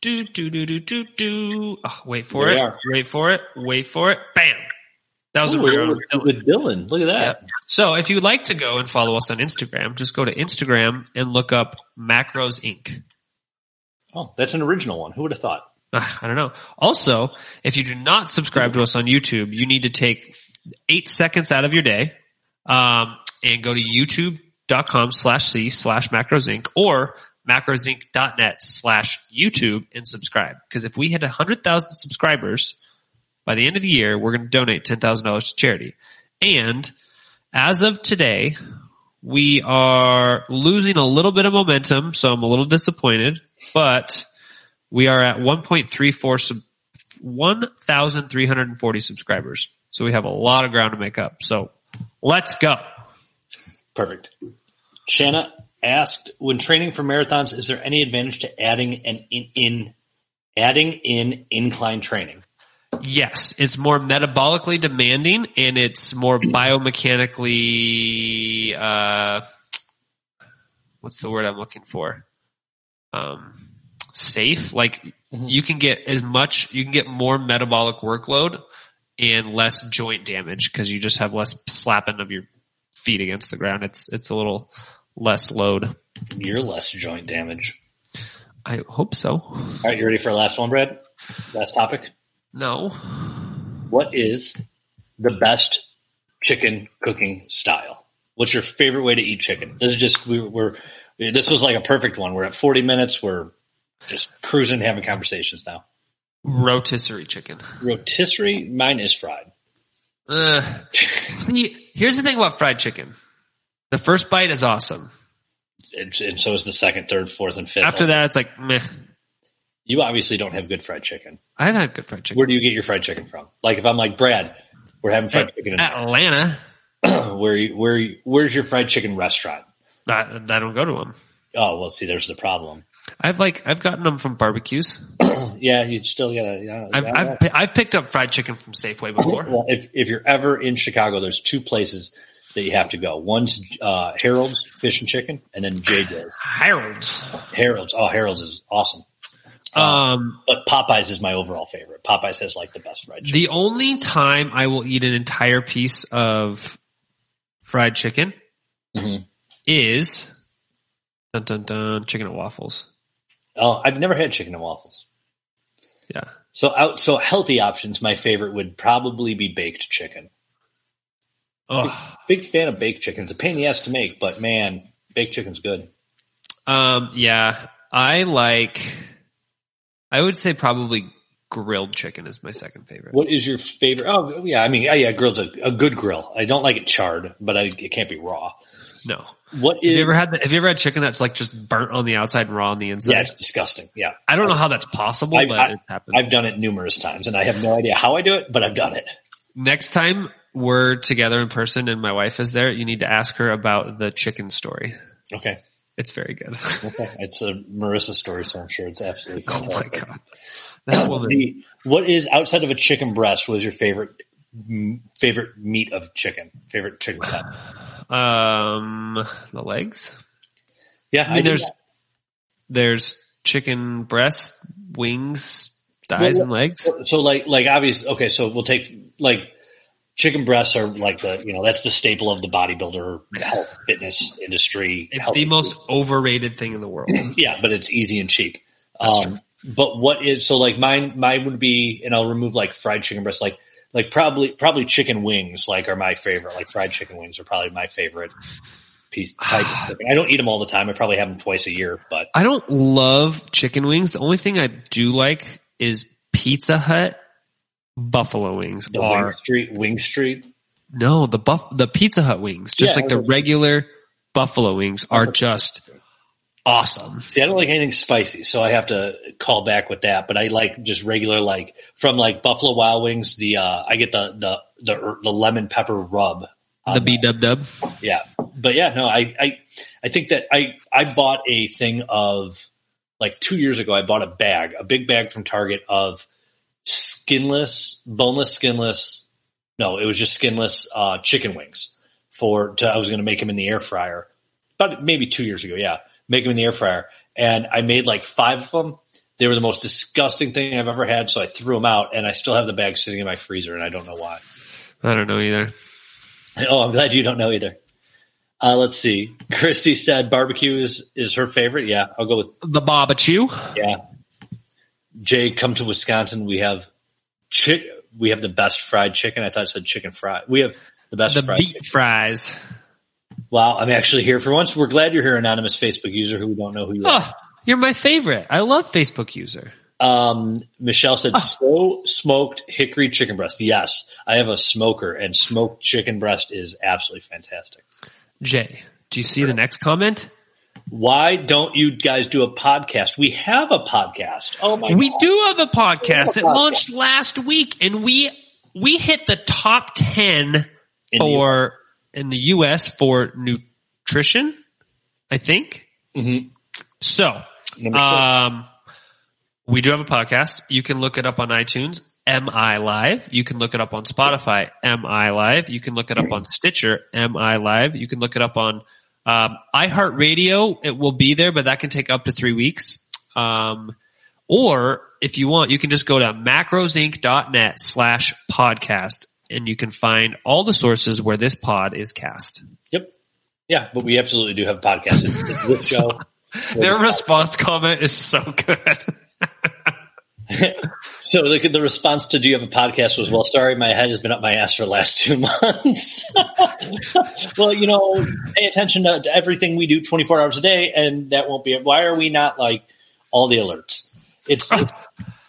do do do do do do. Oh, wait for it. are. Wait for it. Wait for it. Bam. That was Ooh, when we were we're on with, Dylan. with Dylan. Look at that. Yep. So if you'd like to go and follow us on Instagram, just go to Instagram and look up Macros Inc. Oh, that's an original one. Who would have thought? Ah, I don't know. Also, if you do not subscribe to us on YouTube, you need to take eight seconds out of your day um, and go to youtube.com slash c slash macros inc or macrosinc.net slash YouTube and subscribe. Because if we hit 100,000 subscribers by the end of the year, we're going to donate $10,000 to charity. And as of today, we are losing a little bit of momentum, so I'm a little disappointed, but we are at 1.34 sub, 1,340 subscribers. So we have a lot of ground to make up. So let's go. Perfect. Shanna asked, when training for marathons, is there any advantage to adding an in, in adding in incline training? Yes, it's more metabolically demanding and it's more biomechanically, uh, what's the word I'm looking for? Um, safe. Like you can get as much, you can get more metabolic workload and less joint damage because you just have less slapping of your feet against the ground. It's, it's a little less load. You're less joint damage. I hope so. All right, you ready for last one, Brad? Last topic. No. What is the best chicken cooking style? What's your favorite way to eat chicken? This is just we, we're this was like a perfect one. We're at 40 minutes. We're just cruising, having conversations now. Rotisserie chicken. Rotisserie, mine is fried. Uh, (laughs) see, here's the thing about fried chicken. The first bite is awesome. and, and so is the second, third, fourth, and fifth. After that, it's like meh. you obviously don't have good fried chicken. I've had good fried chicken. Where do you get your fried chicken from? Like if I'm like Brad, we're having fried chicken. In, Atlanta. (clears throat) where you- where you- where's your fried chicken restaurant? I, I don't go to them. Oh well, see, there's the problem. I've like I've gotten them from barbecues. (clears throat) Yeah, you still gotta. Yeah, I've yeah, I've, I've picked up fried chicken from Safeway before. Well, if if you're ever in Chicago, there's two places that you have to go. One's uh, Harold's Fish and Chicken, and then JJ's. Harold's. Harold's. Oh, Harold's is awesome. Um, But Popeyes is my overall favorite. Popeyes has like the best fried chicken. the only time I will eat an entire piece of fried chicken mm-hmm. is dun, dun, dun, chicken and waffles. Oh, I've never had chicken and waffles. Yeah. So out, so healthy options. My favorite would probably be baked chicken. Oh, Big fan of baked chicken. It's a pain in the ass to make, but man, baked chicken's good. um, yeah. I like. I would say probably grilled chicken is my second favorite. What is your favorite? Oh, yeah. I mean, yeah, yeah grilled's a, a good grill. I don't like it charred, but I, it can't be raw. No. What Have you ever had the, Have you ever had chicken that's like just burnt on the outside and raw on the inside? yeah, it's disgusting. Yeah, I don't know how that's possible, I- but I- it's happened. I've done it numerous times, and I have no idea how I do it, but I've done it. Next time we're together in person and my wife is there, you need to ask her about the chicken story. Okay, It's very good. okay. It's a Marissa story, so I'm sure it's absolutely oh my fantastic. god, that woman. The, what is outside of a chicken breast? Was your favorite favorite meat of chicken? Favorite chicken cut? Um, the legs. Yeah, I mean, do there's that. there's chicken breast, wings, thighs, Well, and legs. so like like obvious. Okay, so we'll take like chicken breasts are like the you know that's the staple of the bodybuilder health fitness industry. It's the most overrated thing in the world. (laughs) Yeah, but it's easy and cheap. Um, But what is so like mine? Mine would be, and I'll remove like fried chicken breast, like like probably probably chicken wings, like are my favorite. Like fried chicken wings are probably my favorite piece type. I don't eat them all the time. I probably have them twice a year, but I don't love chicken wings. The only thing I do like is Pizza Hut buffalo wings. the are Wing Street Wing Street. no the buff the Pizza Hut wings, just Yeah, like the regular buffalo wings, are just awesome. See, I don't like anything spicy, so I have to call back with that. But I like just regular, like from like Buffalo Wild Wings. The uh, I get the the the, the lemon pepper rub. The B dub dub. Yeah, but yeah, no, I, I, I think that I, I bought a thing of like two years ago. I bought a bag, a big bag from Target of skinless, boneless, skinless. No, it was just skinless uh, chicken wings. For to, I was going to make them in the air fryer, but maybe two years ago. Yeah, make them in the air fryer, and I made like five of them. They were the most disgusting thing I've ever had, so I threw them out, and I still have the bag sitting in my freezer, and I don't know why. I don't know either. (laughs) Oh, I'm glad you don't know either. Uh, let's see. Christy said barbecue is, is her favorite. Yeah, I'll go with The barbecue. yeah. Jay, come to Wisconsin. We have chick. We have the best fried chicken. I thought it said chicken fry. We have the best The fried. beet chicken. fries. Wow, I'm actually here for once. We're glad you're here, anonymous Facebook user who we don't know who you are. Oh, you're my favorite. I love Facebook user. Um, Michelle said slow smoked hickory chicken breast. Yes, I have a smoker, and smoked chicken breast is absolutely fantastic. Jay, do you see the next comment? Why don't you guys do a podcast? We have a podcast. Oh my We God. do have a podcast It podcast. launched last week, and we we hit the top ten In the for in the U.S. for nutrition. I think Mhm. so. Um, we do have a podcast. You can look it up on iTunes, MI Live. You can look it up on Spotify, MI Live. You can look it up on Stitcher, MI Live. You can look it up on um, iHeartRadio. It will be there, but that can take up to three weeks. Um, or if you want, you can just go to macrosinc.net slash podcast and you can find all the sources where this pod is cast. Yep. Yeah, but we absolutely do have a podcast. It's, it's (laughs) this show. Their response comment is so good. (laughs) (laughs) So the, the response to "Do you have a podcast?" was, "Well, sorry, my head has been up my ass for the last two (laughs) months." (laughs) well, you know, pay attention to, to everything we do twenty four hours a day, and that won't be. It. Why are we not like all the alerts? It's oh.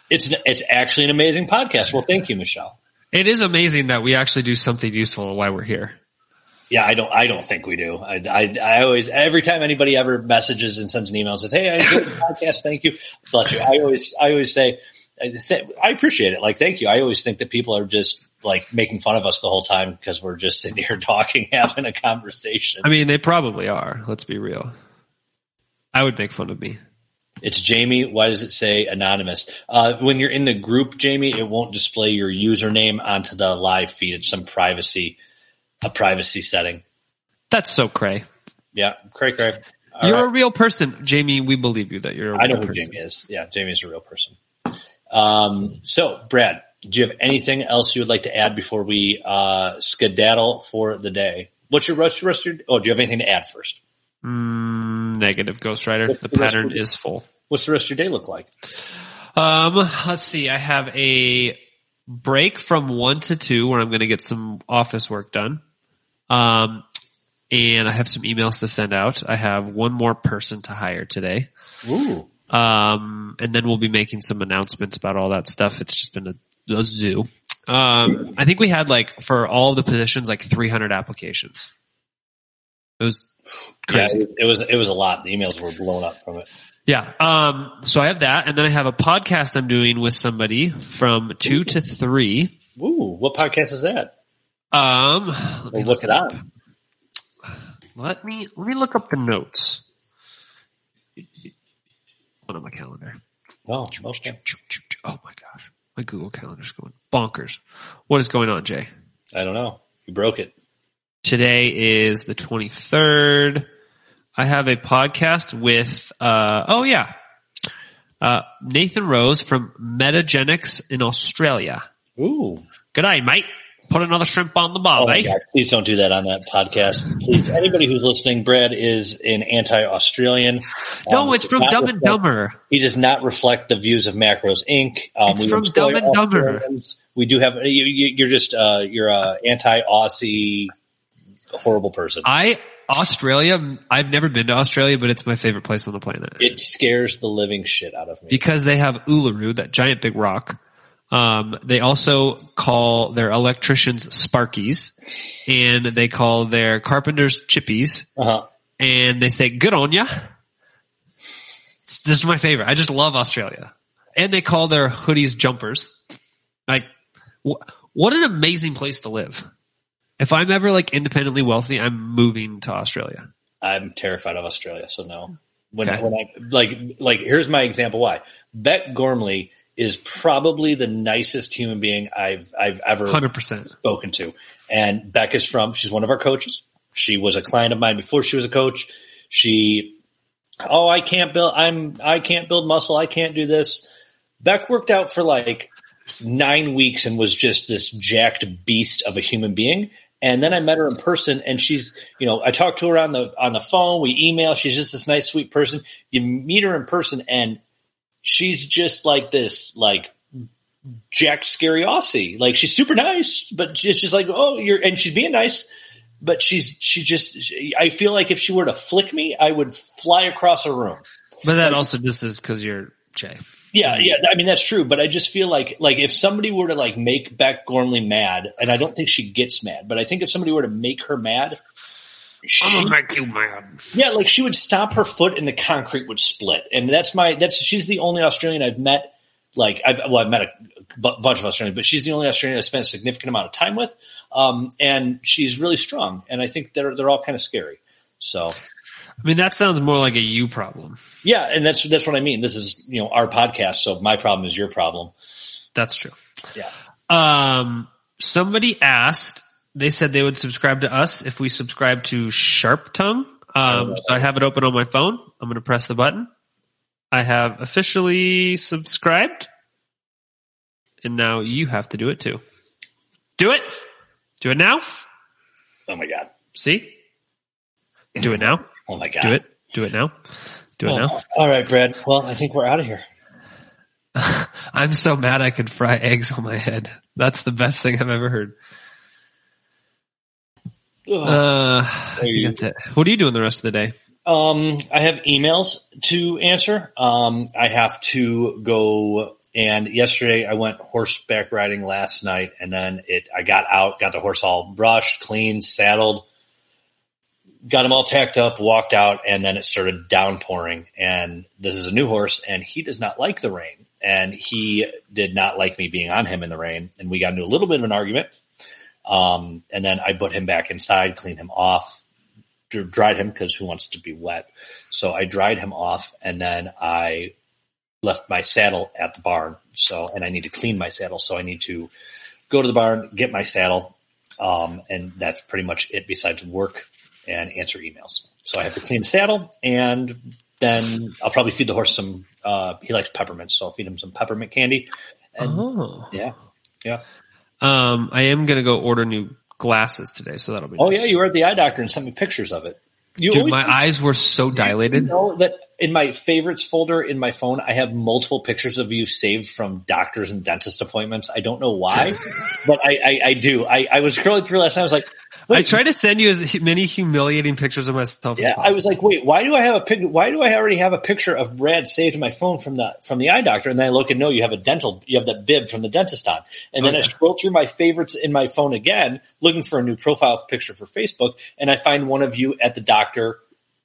it's it's, it's actually an amazing podcast. Well, thank you, Michelle. It is amazing that we actually do something useful while we're here. Yeah, I don't. I don't think we do. I, I, I always, every time anybody ever messages and sends an email and says, "Hey, I did the podcast. Thank you, bless you." I always, I always say, I I appreciate it. Like, thank you. I always think that people are just like making fun of us the whole time because we're just sitting here (laughs) talking, having a conversation. I mean, they probably are. Let's be real. I would make fun of me. It's Jamie. Why does it say anonymous? Uh, when you're in the group, Jamie, it won't display your username onto the live feed. It's some privacy, a privacy setting. That's so cray. Yeah, cray cray. All you're right. a real person, Jamie. We believe you that you're. a I know who person. Jamie is. Yeah, Jamie is a real person. Um, so, Brad, do you have anything else you would like to add before we uh, skedaddle for the day? What's your rest? rest your, oh, do you have anything to add first? Mm, negative, Ghost Rider. What's The the pattern is full. What's the rest of your day look like? Um, let's see. I have a break from one to two where I'm going to get some office work done. Um, and I have some emails to send out. I have one more person to hire today. Ooh, Um, and then we'll be making some announcements about all that stuff. It's just been a, a zoo. Um, I think we had like for all the positions like 300 applications. It was crazy. it was, it was it was a lot. The emails were blown up from it. Yeah. Um, so I have that, and then I have a podcast I'm doing with somebody from two to three. Ooh, what podcast is that? Um, let me Well, look it up. up. Let me let me look up the notes. One on my calendar. Oh, okay. Oh my gosh. My Google Calendar's going bonkers. What is going on, Jay? I don't know. You broke it. Today is the 23rd. I have a podcast with, uh, oh yeah, uh, Nathan Rose from Metagenics in Australia. Ooh. Good day, mate. Put another shrimp on the bob, Oh eh? God. Please don't do that on that podcast. Please, anybody who's listening, Brad is an anti-Australian. No, Um, it's from Dumb and reflect- Dumber. He does not reflect the views of Macros Inc. Um, It's we from Dumb and Dumber. We do have you, you- you're just uh, you're a anti-Aussie horrible person. I Australia. I've never been to Australia, but it's my favorite place on the planet It scares the living shit out of me. because they have Uluru, that giant big rock. Um, they also call their electricians Sparkies, and they call their carpenters Chippies, Uh-huh. and they say "Good on ya." This is my favorite. I just love Australia, and they call their hoodies jumpers. Like, wh- what an amazing place to live! If I'm ever like independently wealthy, I'm moving to Australia. I'm terrified of Australia, so no. When Okay. when I like like here's my example why. Beck Gormley is probably the nicest human being I've I've ever Hundred percent. spoken to. And Beck is from, she's one of our coaches. She was a client of mine before she was a coach. She, oh, I can't build, I'm, I can't build muscle. I can't do this. Beck worked out for like nine weeks and was just this jacked beast of a human being. And then I met her in person and she's, you know, I talked to her on the, on the phone. We email. She's just this nice, sweet person. You meet her in person and she's just like this, like Jack scary Aussie. Like she's super nice, but it's just like, oh, you're, and she's being nice, but she's, she just, she, I feel like if she were to flick me, I would fly across a room. But that also just is because you're Jay. Yeah, yeah. I mean, that's true, but I just feel like, like if somebody were to like make Beck Gormley mad, and I don't think she gets mad, but I think if somebody were to make her mad, she, make you mad. yeah, like she would stomp her foot and the concrete would split. And that's my, that's, she's the only Australian I've met. Like, I've, well, I've met a bunch of Australians, but she's the only Australian I spent a significant amount of time with. Um, and she's really strong. And I think they're, they're all kind of scary. So, I mean, that sounds more like a you problem. yeah. And that's, that's what I mean. This is, you know, our podcast. So my problem is your problem. That's true. Yeah. Um, somebody asked, they said they would subscribe to us if we subscribe to Sharp Tongue. Um, so I have it open on my phone. I'm going to press the button. I have officially subscribed. And now you have to do it too. Do it. Do it now. Oh my God. See? Do it now. (laughs) Oh my God. Do it. Do it now. Do it now. Oh, all right, Brad. Well, I think we're out of here. (laughs) I'm so mad I could fry eggs on my head. That's the best thing I've ever heard. Uh, I think you- that's it. What are you doing the rest of the day? Um, I have emails to answer. Um, I have to go and yesterday I went horseback riding last night and then it, I got out, got the horse all brushed, cleaned, saddled, got him all tacked up, walked out and then it started downpouring and this is a new horse and he does not like the rain and he did not like me being on him in the rain and we got into a little bit of an argument. Um, and then I put him back inside, clean him off, dr- dried him because who wants to be wet? So I dried him off and then I left my saddle at the barn. So, and I need to clean my saddle. So I need to go to the barn, get my saddle. Um, and that's pretty much it besides work and answer emails. So I have to clean the saddle and then I'll probably feed the horse some, uh, he likes peppermint. So I'll feed him some peppermint candy. And Oh. yeah, yeah. Um, I am gonna go order new glasses today, so that'll be. Oh nice. yeah. You were at the eye doctor and sent me pictures of it. You Dude, my eyes were so You dilated. know that in my favorites folder in my phone, I have multiple pictures of you saved from doctors and dentist appointments. I don't know why, (laughs) but I, I, I do. I, I was scrolling through last night. I was like, I tried to send you as many humiliating pictures of myself. yeah, I was like, wait, why do I have a pic? Why do I already have a picture of Brad saved in my phone from the from the eye doctor? And then I look and no, you have a dental, you have that bib from the dentist on. And then I scroll through my favorites in my phone again, looking for a new profile picture for Facebook, and I find one of you at the doctor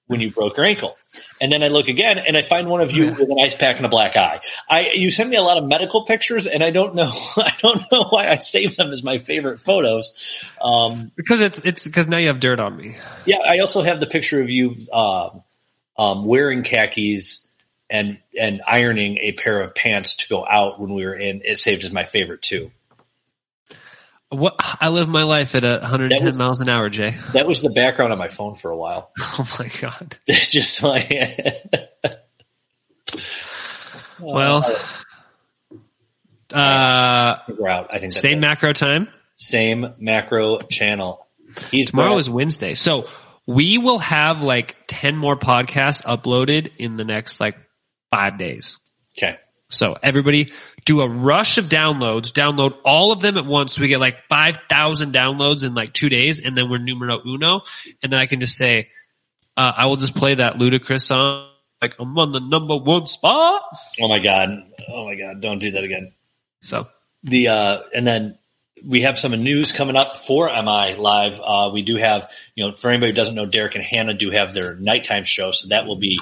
when you broke your ankle. And then I look again and I find one of you with an ice pack and a black eye. I you send me a lot of medical pictures and I don't know (laughs) I don't know why I save them as my favorite photos. Um, because it's it's because now you have dirt on me. yeah, I also have the picture of you um, um, wearing khakis and and ironing a pair of pants to go out when we were in it saved as my favorite too. What I live my life at 110 was- miles an hour, Jay. That was the background on my phone for a while. (laughs) Oh my god. (laughs) It's just like (laughs) Well, uh, we're out. I think that's same macro time. same macro channel. He's Tomorrow back. is Wednesday, so we will have like 10 more podcasts uploaded in the next like five days. okay. So everybody do a rush of downloads, download all of them at once. So we get like 5,000 downloads in like two days and then we're numero uno. And then I can just say, uh, I will just play that Ludacris song. Like I'm on the number one spot. Oh my god. Oh my god. Don't do that again. So the uh and then we have some news coming up for MI live. Uh we do have, you know, for anybody who doesn't know, Derek and Hannah do have their nighttime show, so that will be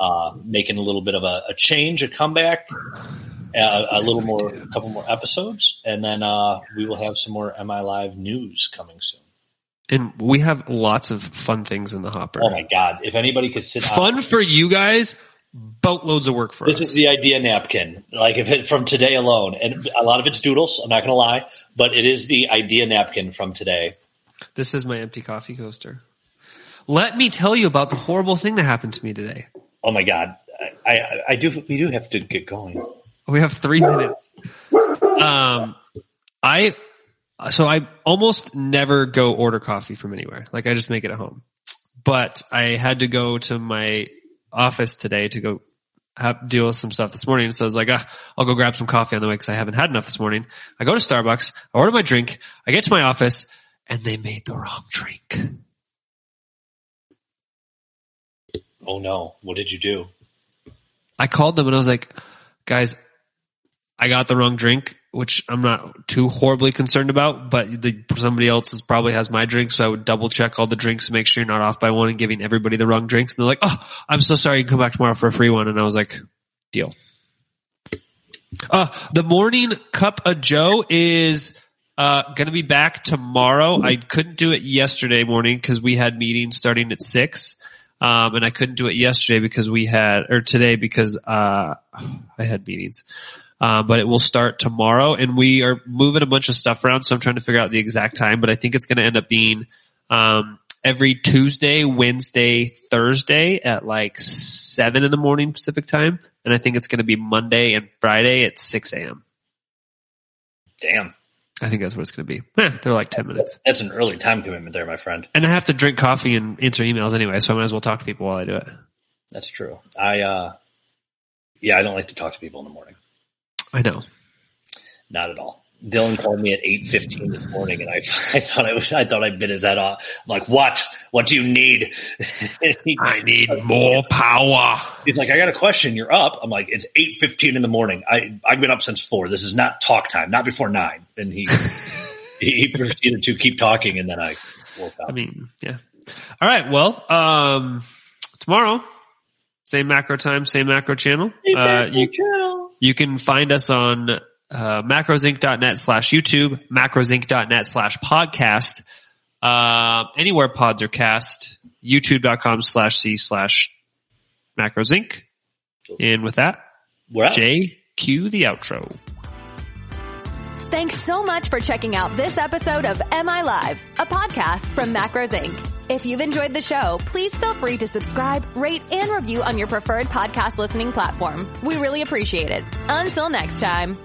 uh making a little bit of a, a change, a comeback, uh, a little more, a couple more episodes, and then uh we will have some more MI live news coming soon. and we have lots of fun things in the hopper. Oh my god! If anybody could sit on Fun for you guys, boatloads of work for This us. This is the idea napkin. Like if it from today alone, and a lot of it's doodles. I'm not going to lie, but it is the idea napkin from today. this is my empty coffee coaster. Let me tell you about the horrible thing that happened to me today. Oh my god, I, I, I do. We do have to get going. We have three minutes. Um, I so I almost never go order coffee from anywhere. Like I just make it at home. But I had to go to my office today to go have, deal with some stuff this morning. So I was like, ah, I'll go grab some coffee on the way because I haven't had enough this morning. I go to Starbucks, I order my drink, I get to my office, and they made the wrong drink. Oh no, what did you do? I called them and I was like, guys, I got the wrong drink, which I'm not too horribly concerned about, but the, somebody else probably has my drink. So I would double check all the drinks to make sure you're not off by one and giving everybody the wrong drinks. And they're like, Oh, I'm so sorry. You can come back tomorrow for a free one. And I was like, deal. Uh, the morning cup of Joe is, uh, to be back tomorrow. I couldn't do it yesterday morning because we had meetings starting at six. Um, and I couldn't do it yesterday because we had, or today because, uh, I had meetings. Uh, but it will start tomorrow and we are moving a bunch of stuff around. So I'm trying to figure out the exact time, but I think it's going to end up being, um, every Tuesday, Wednesday, Thursday at like seven in the morning Pacific time. And I think it's going to be Monday and Friday at 6 a.m. Damn, I think that's what it's going to be. Eh, they're like 10 minutes. that's an early time commitment there, my friend. And I have to drink coffee and answer emails anyway. So I might as well talk to people while I do it. That's true. I, uh, yeah, I don't like to talk to people in the morning. I know. Not at all. Dylan called me at eight fifteen this morning, and I, (laughs) I thought I was, I thought I bit his head off. I'm like, what? What do you need? (laughs) He- I need more power. He's like, I got a question. You're up. I'm like, it's eight fifteen in the morning. I I've been up since four. This is not talk time. Not before nine. And he (laughs) he proceeded to keep talking, and then I woke up. I mean, yeah. All right. Well, um, tomorrow, same macro time, same macro channel. Same Uh, you, you can find us on uh, macrosinc.net slash YouTube, macrosinc.net slash podcast, uh, anywhere pods are cast, youtube.com slash C slash macrosinc. And with that, We're. Jay, cue the outro. Thanks so much for checking out this episode of MI Live, a podcast from Macros Inc. If you've enjoyed the show, please feel free to subscribe, rate, and review on your preferred podcast listening platform. We really appreciate it. Until next time.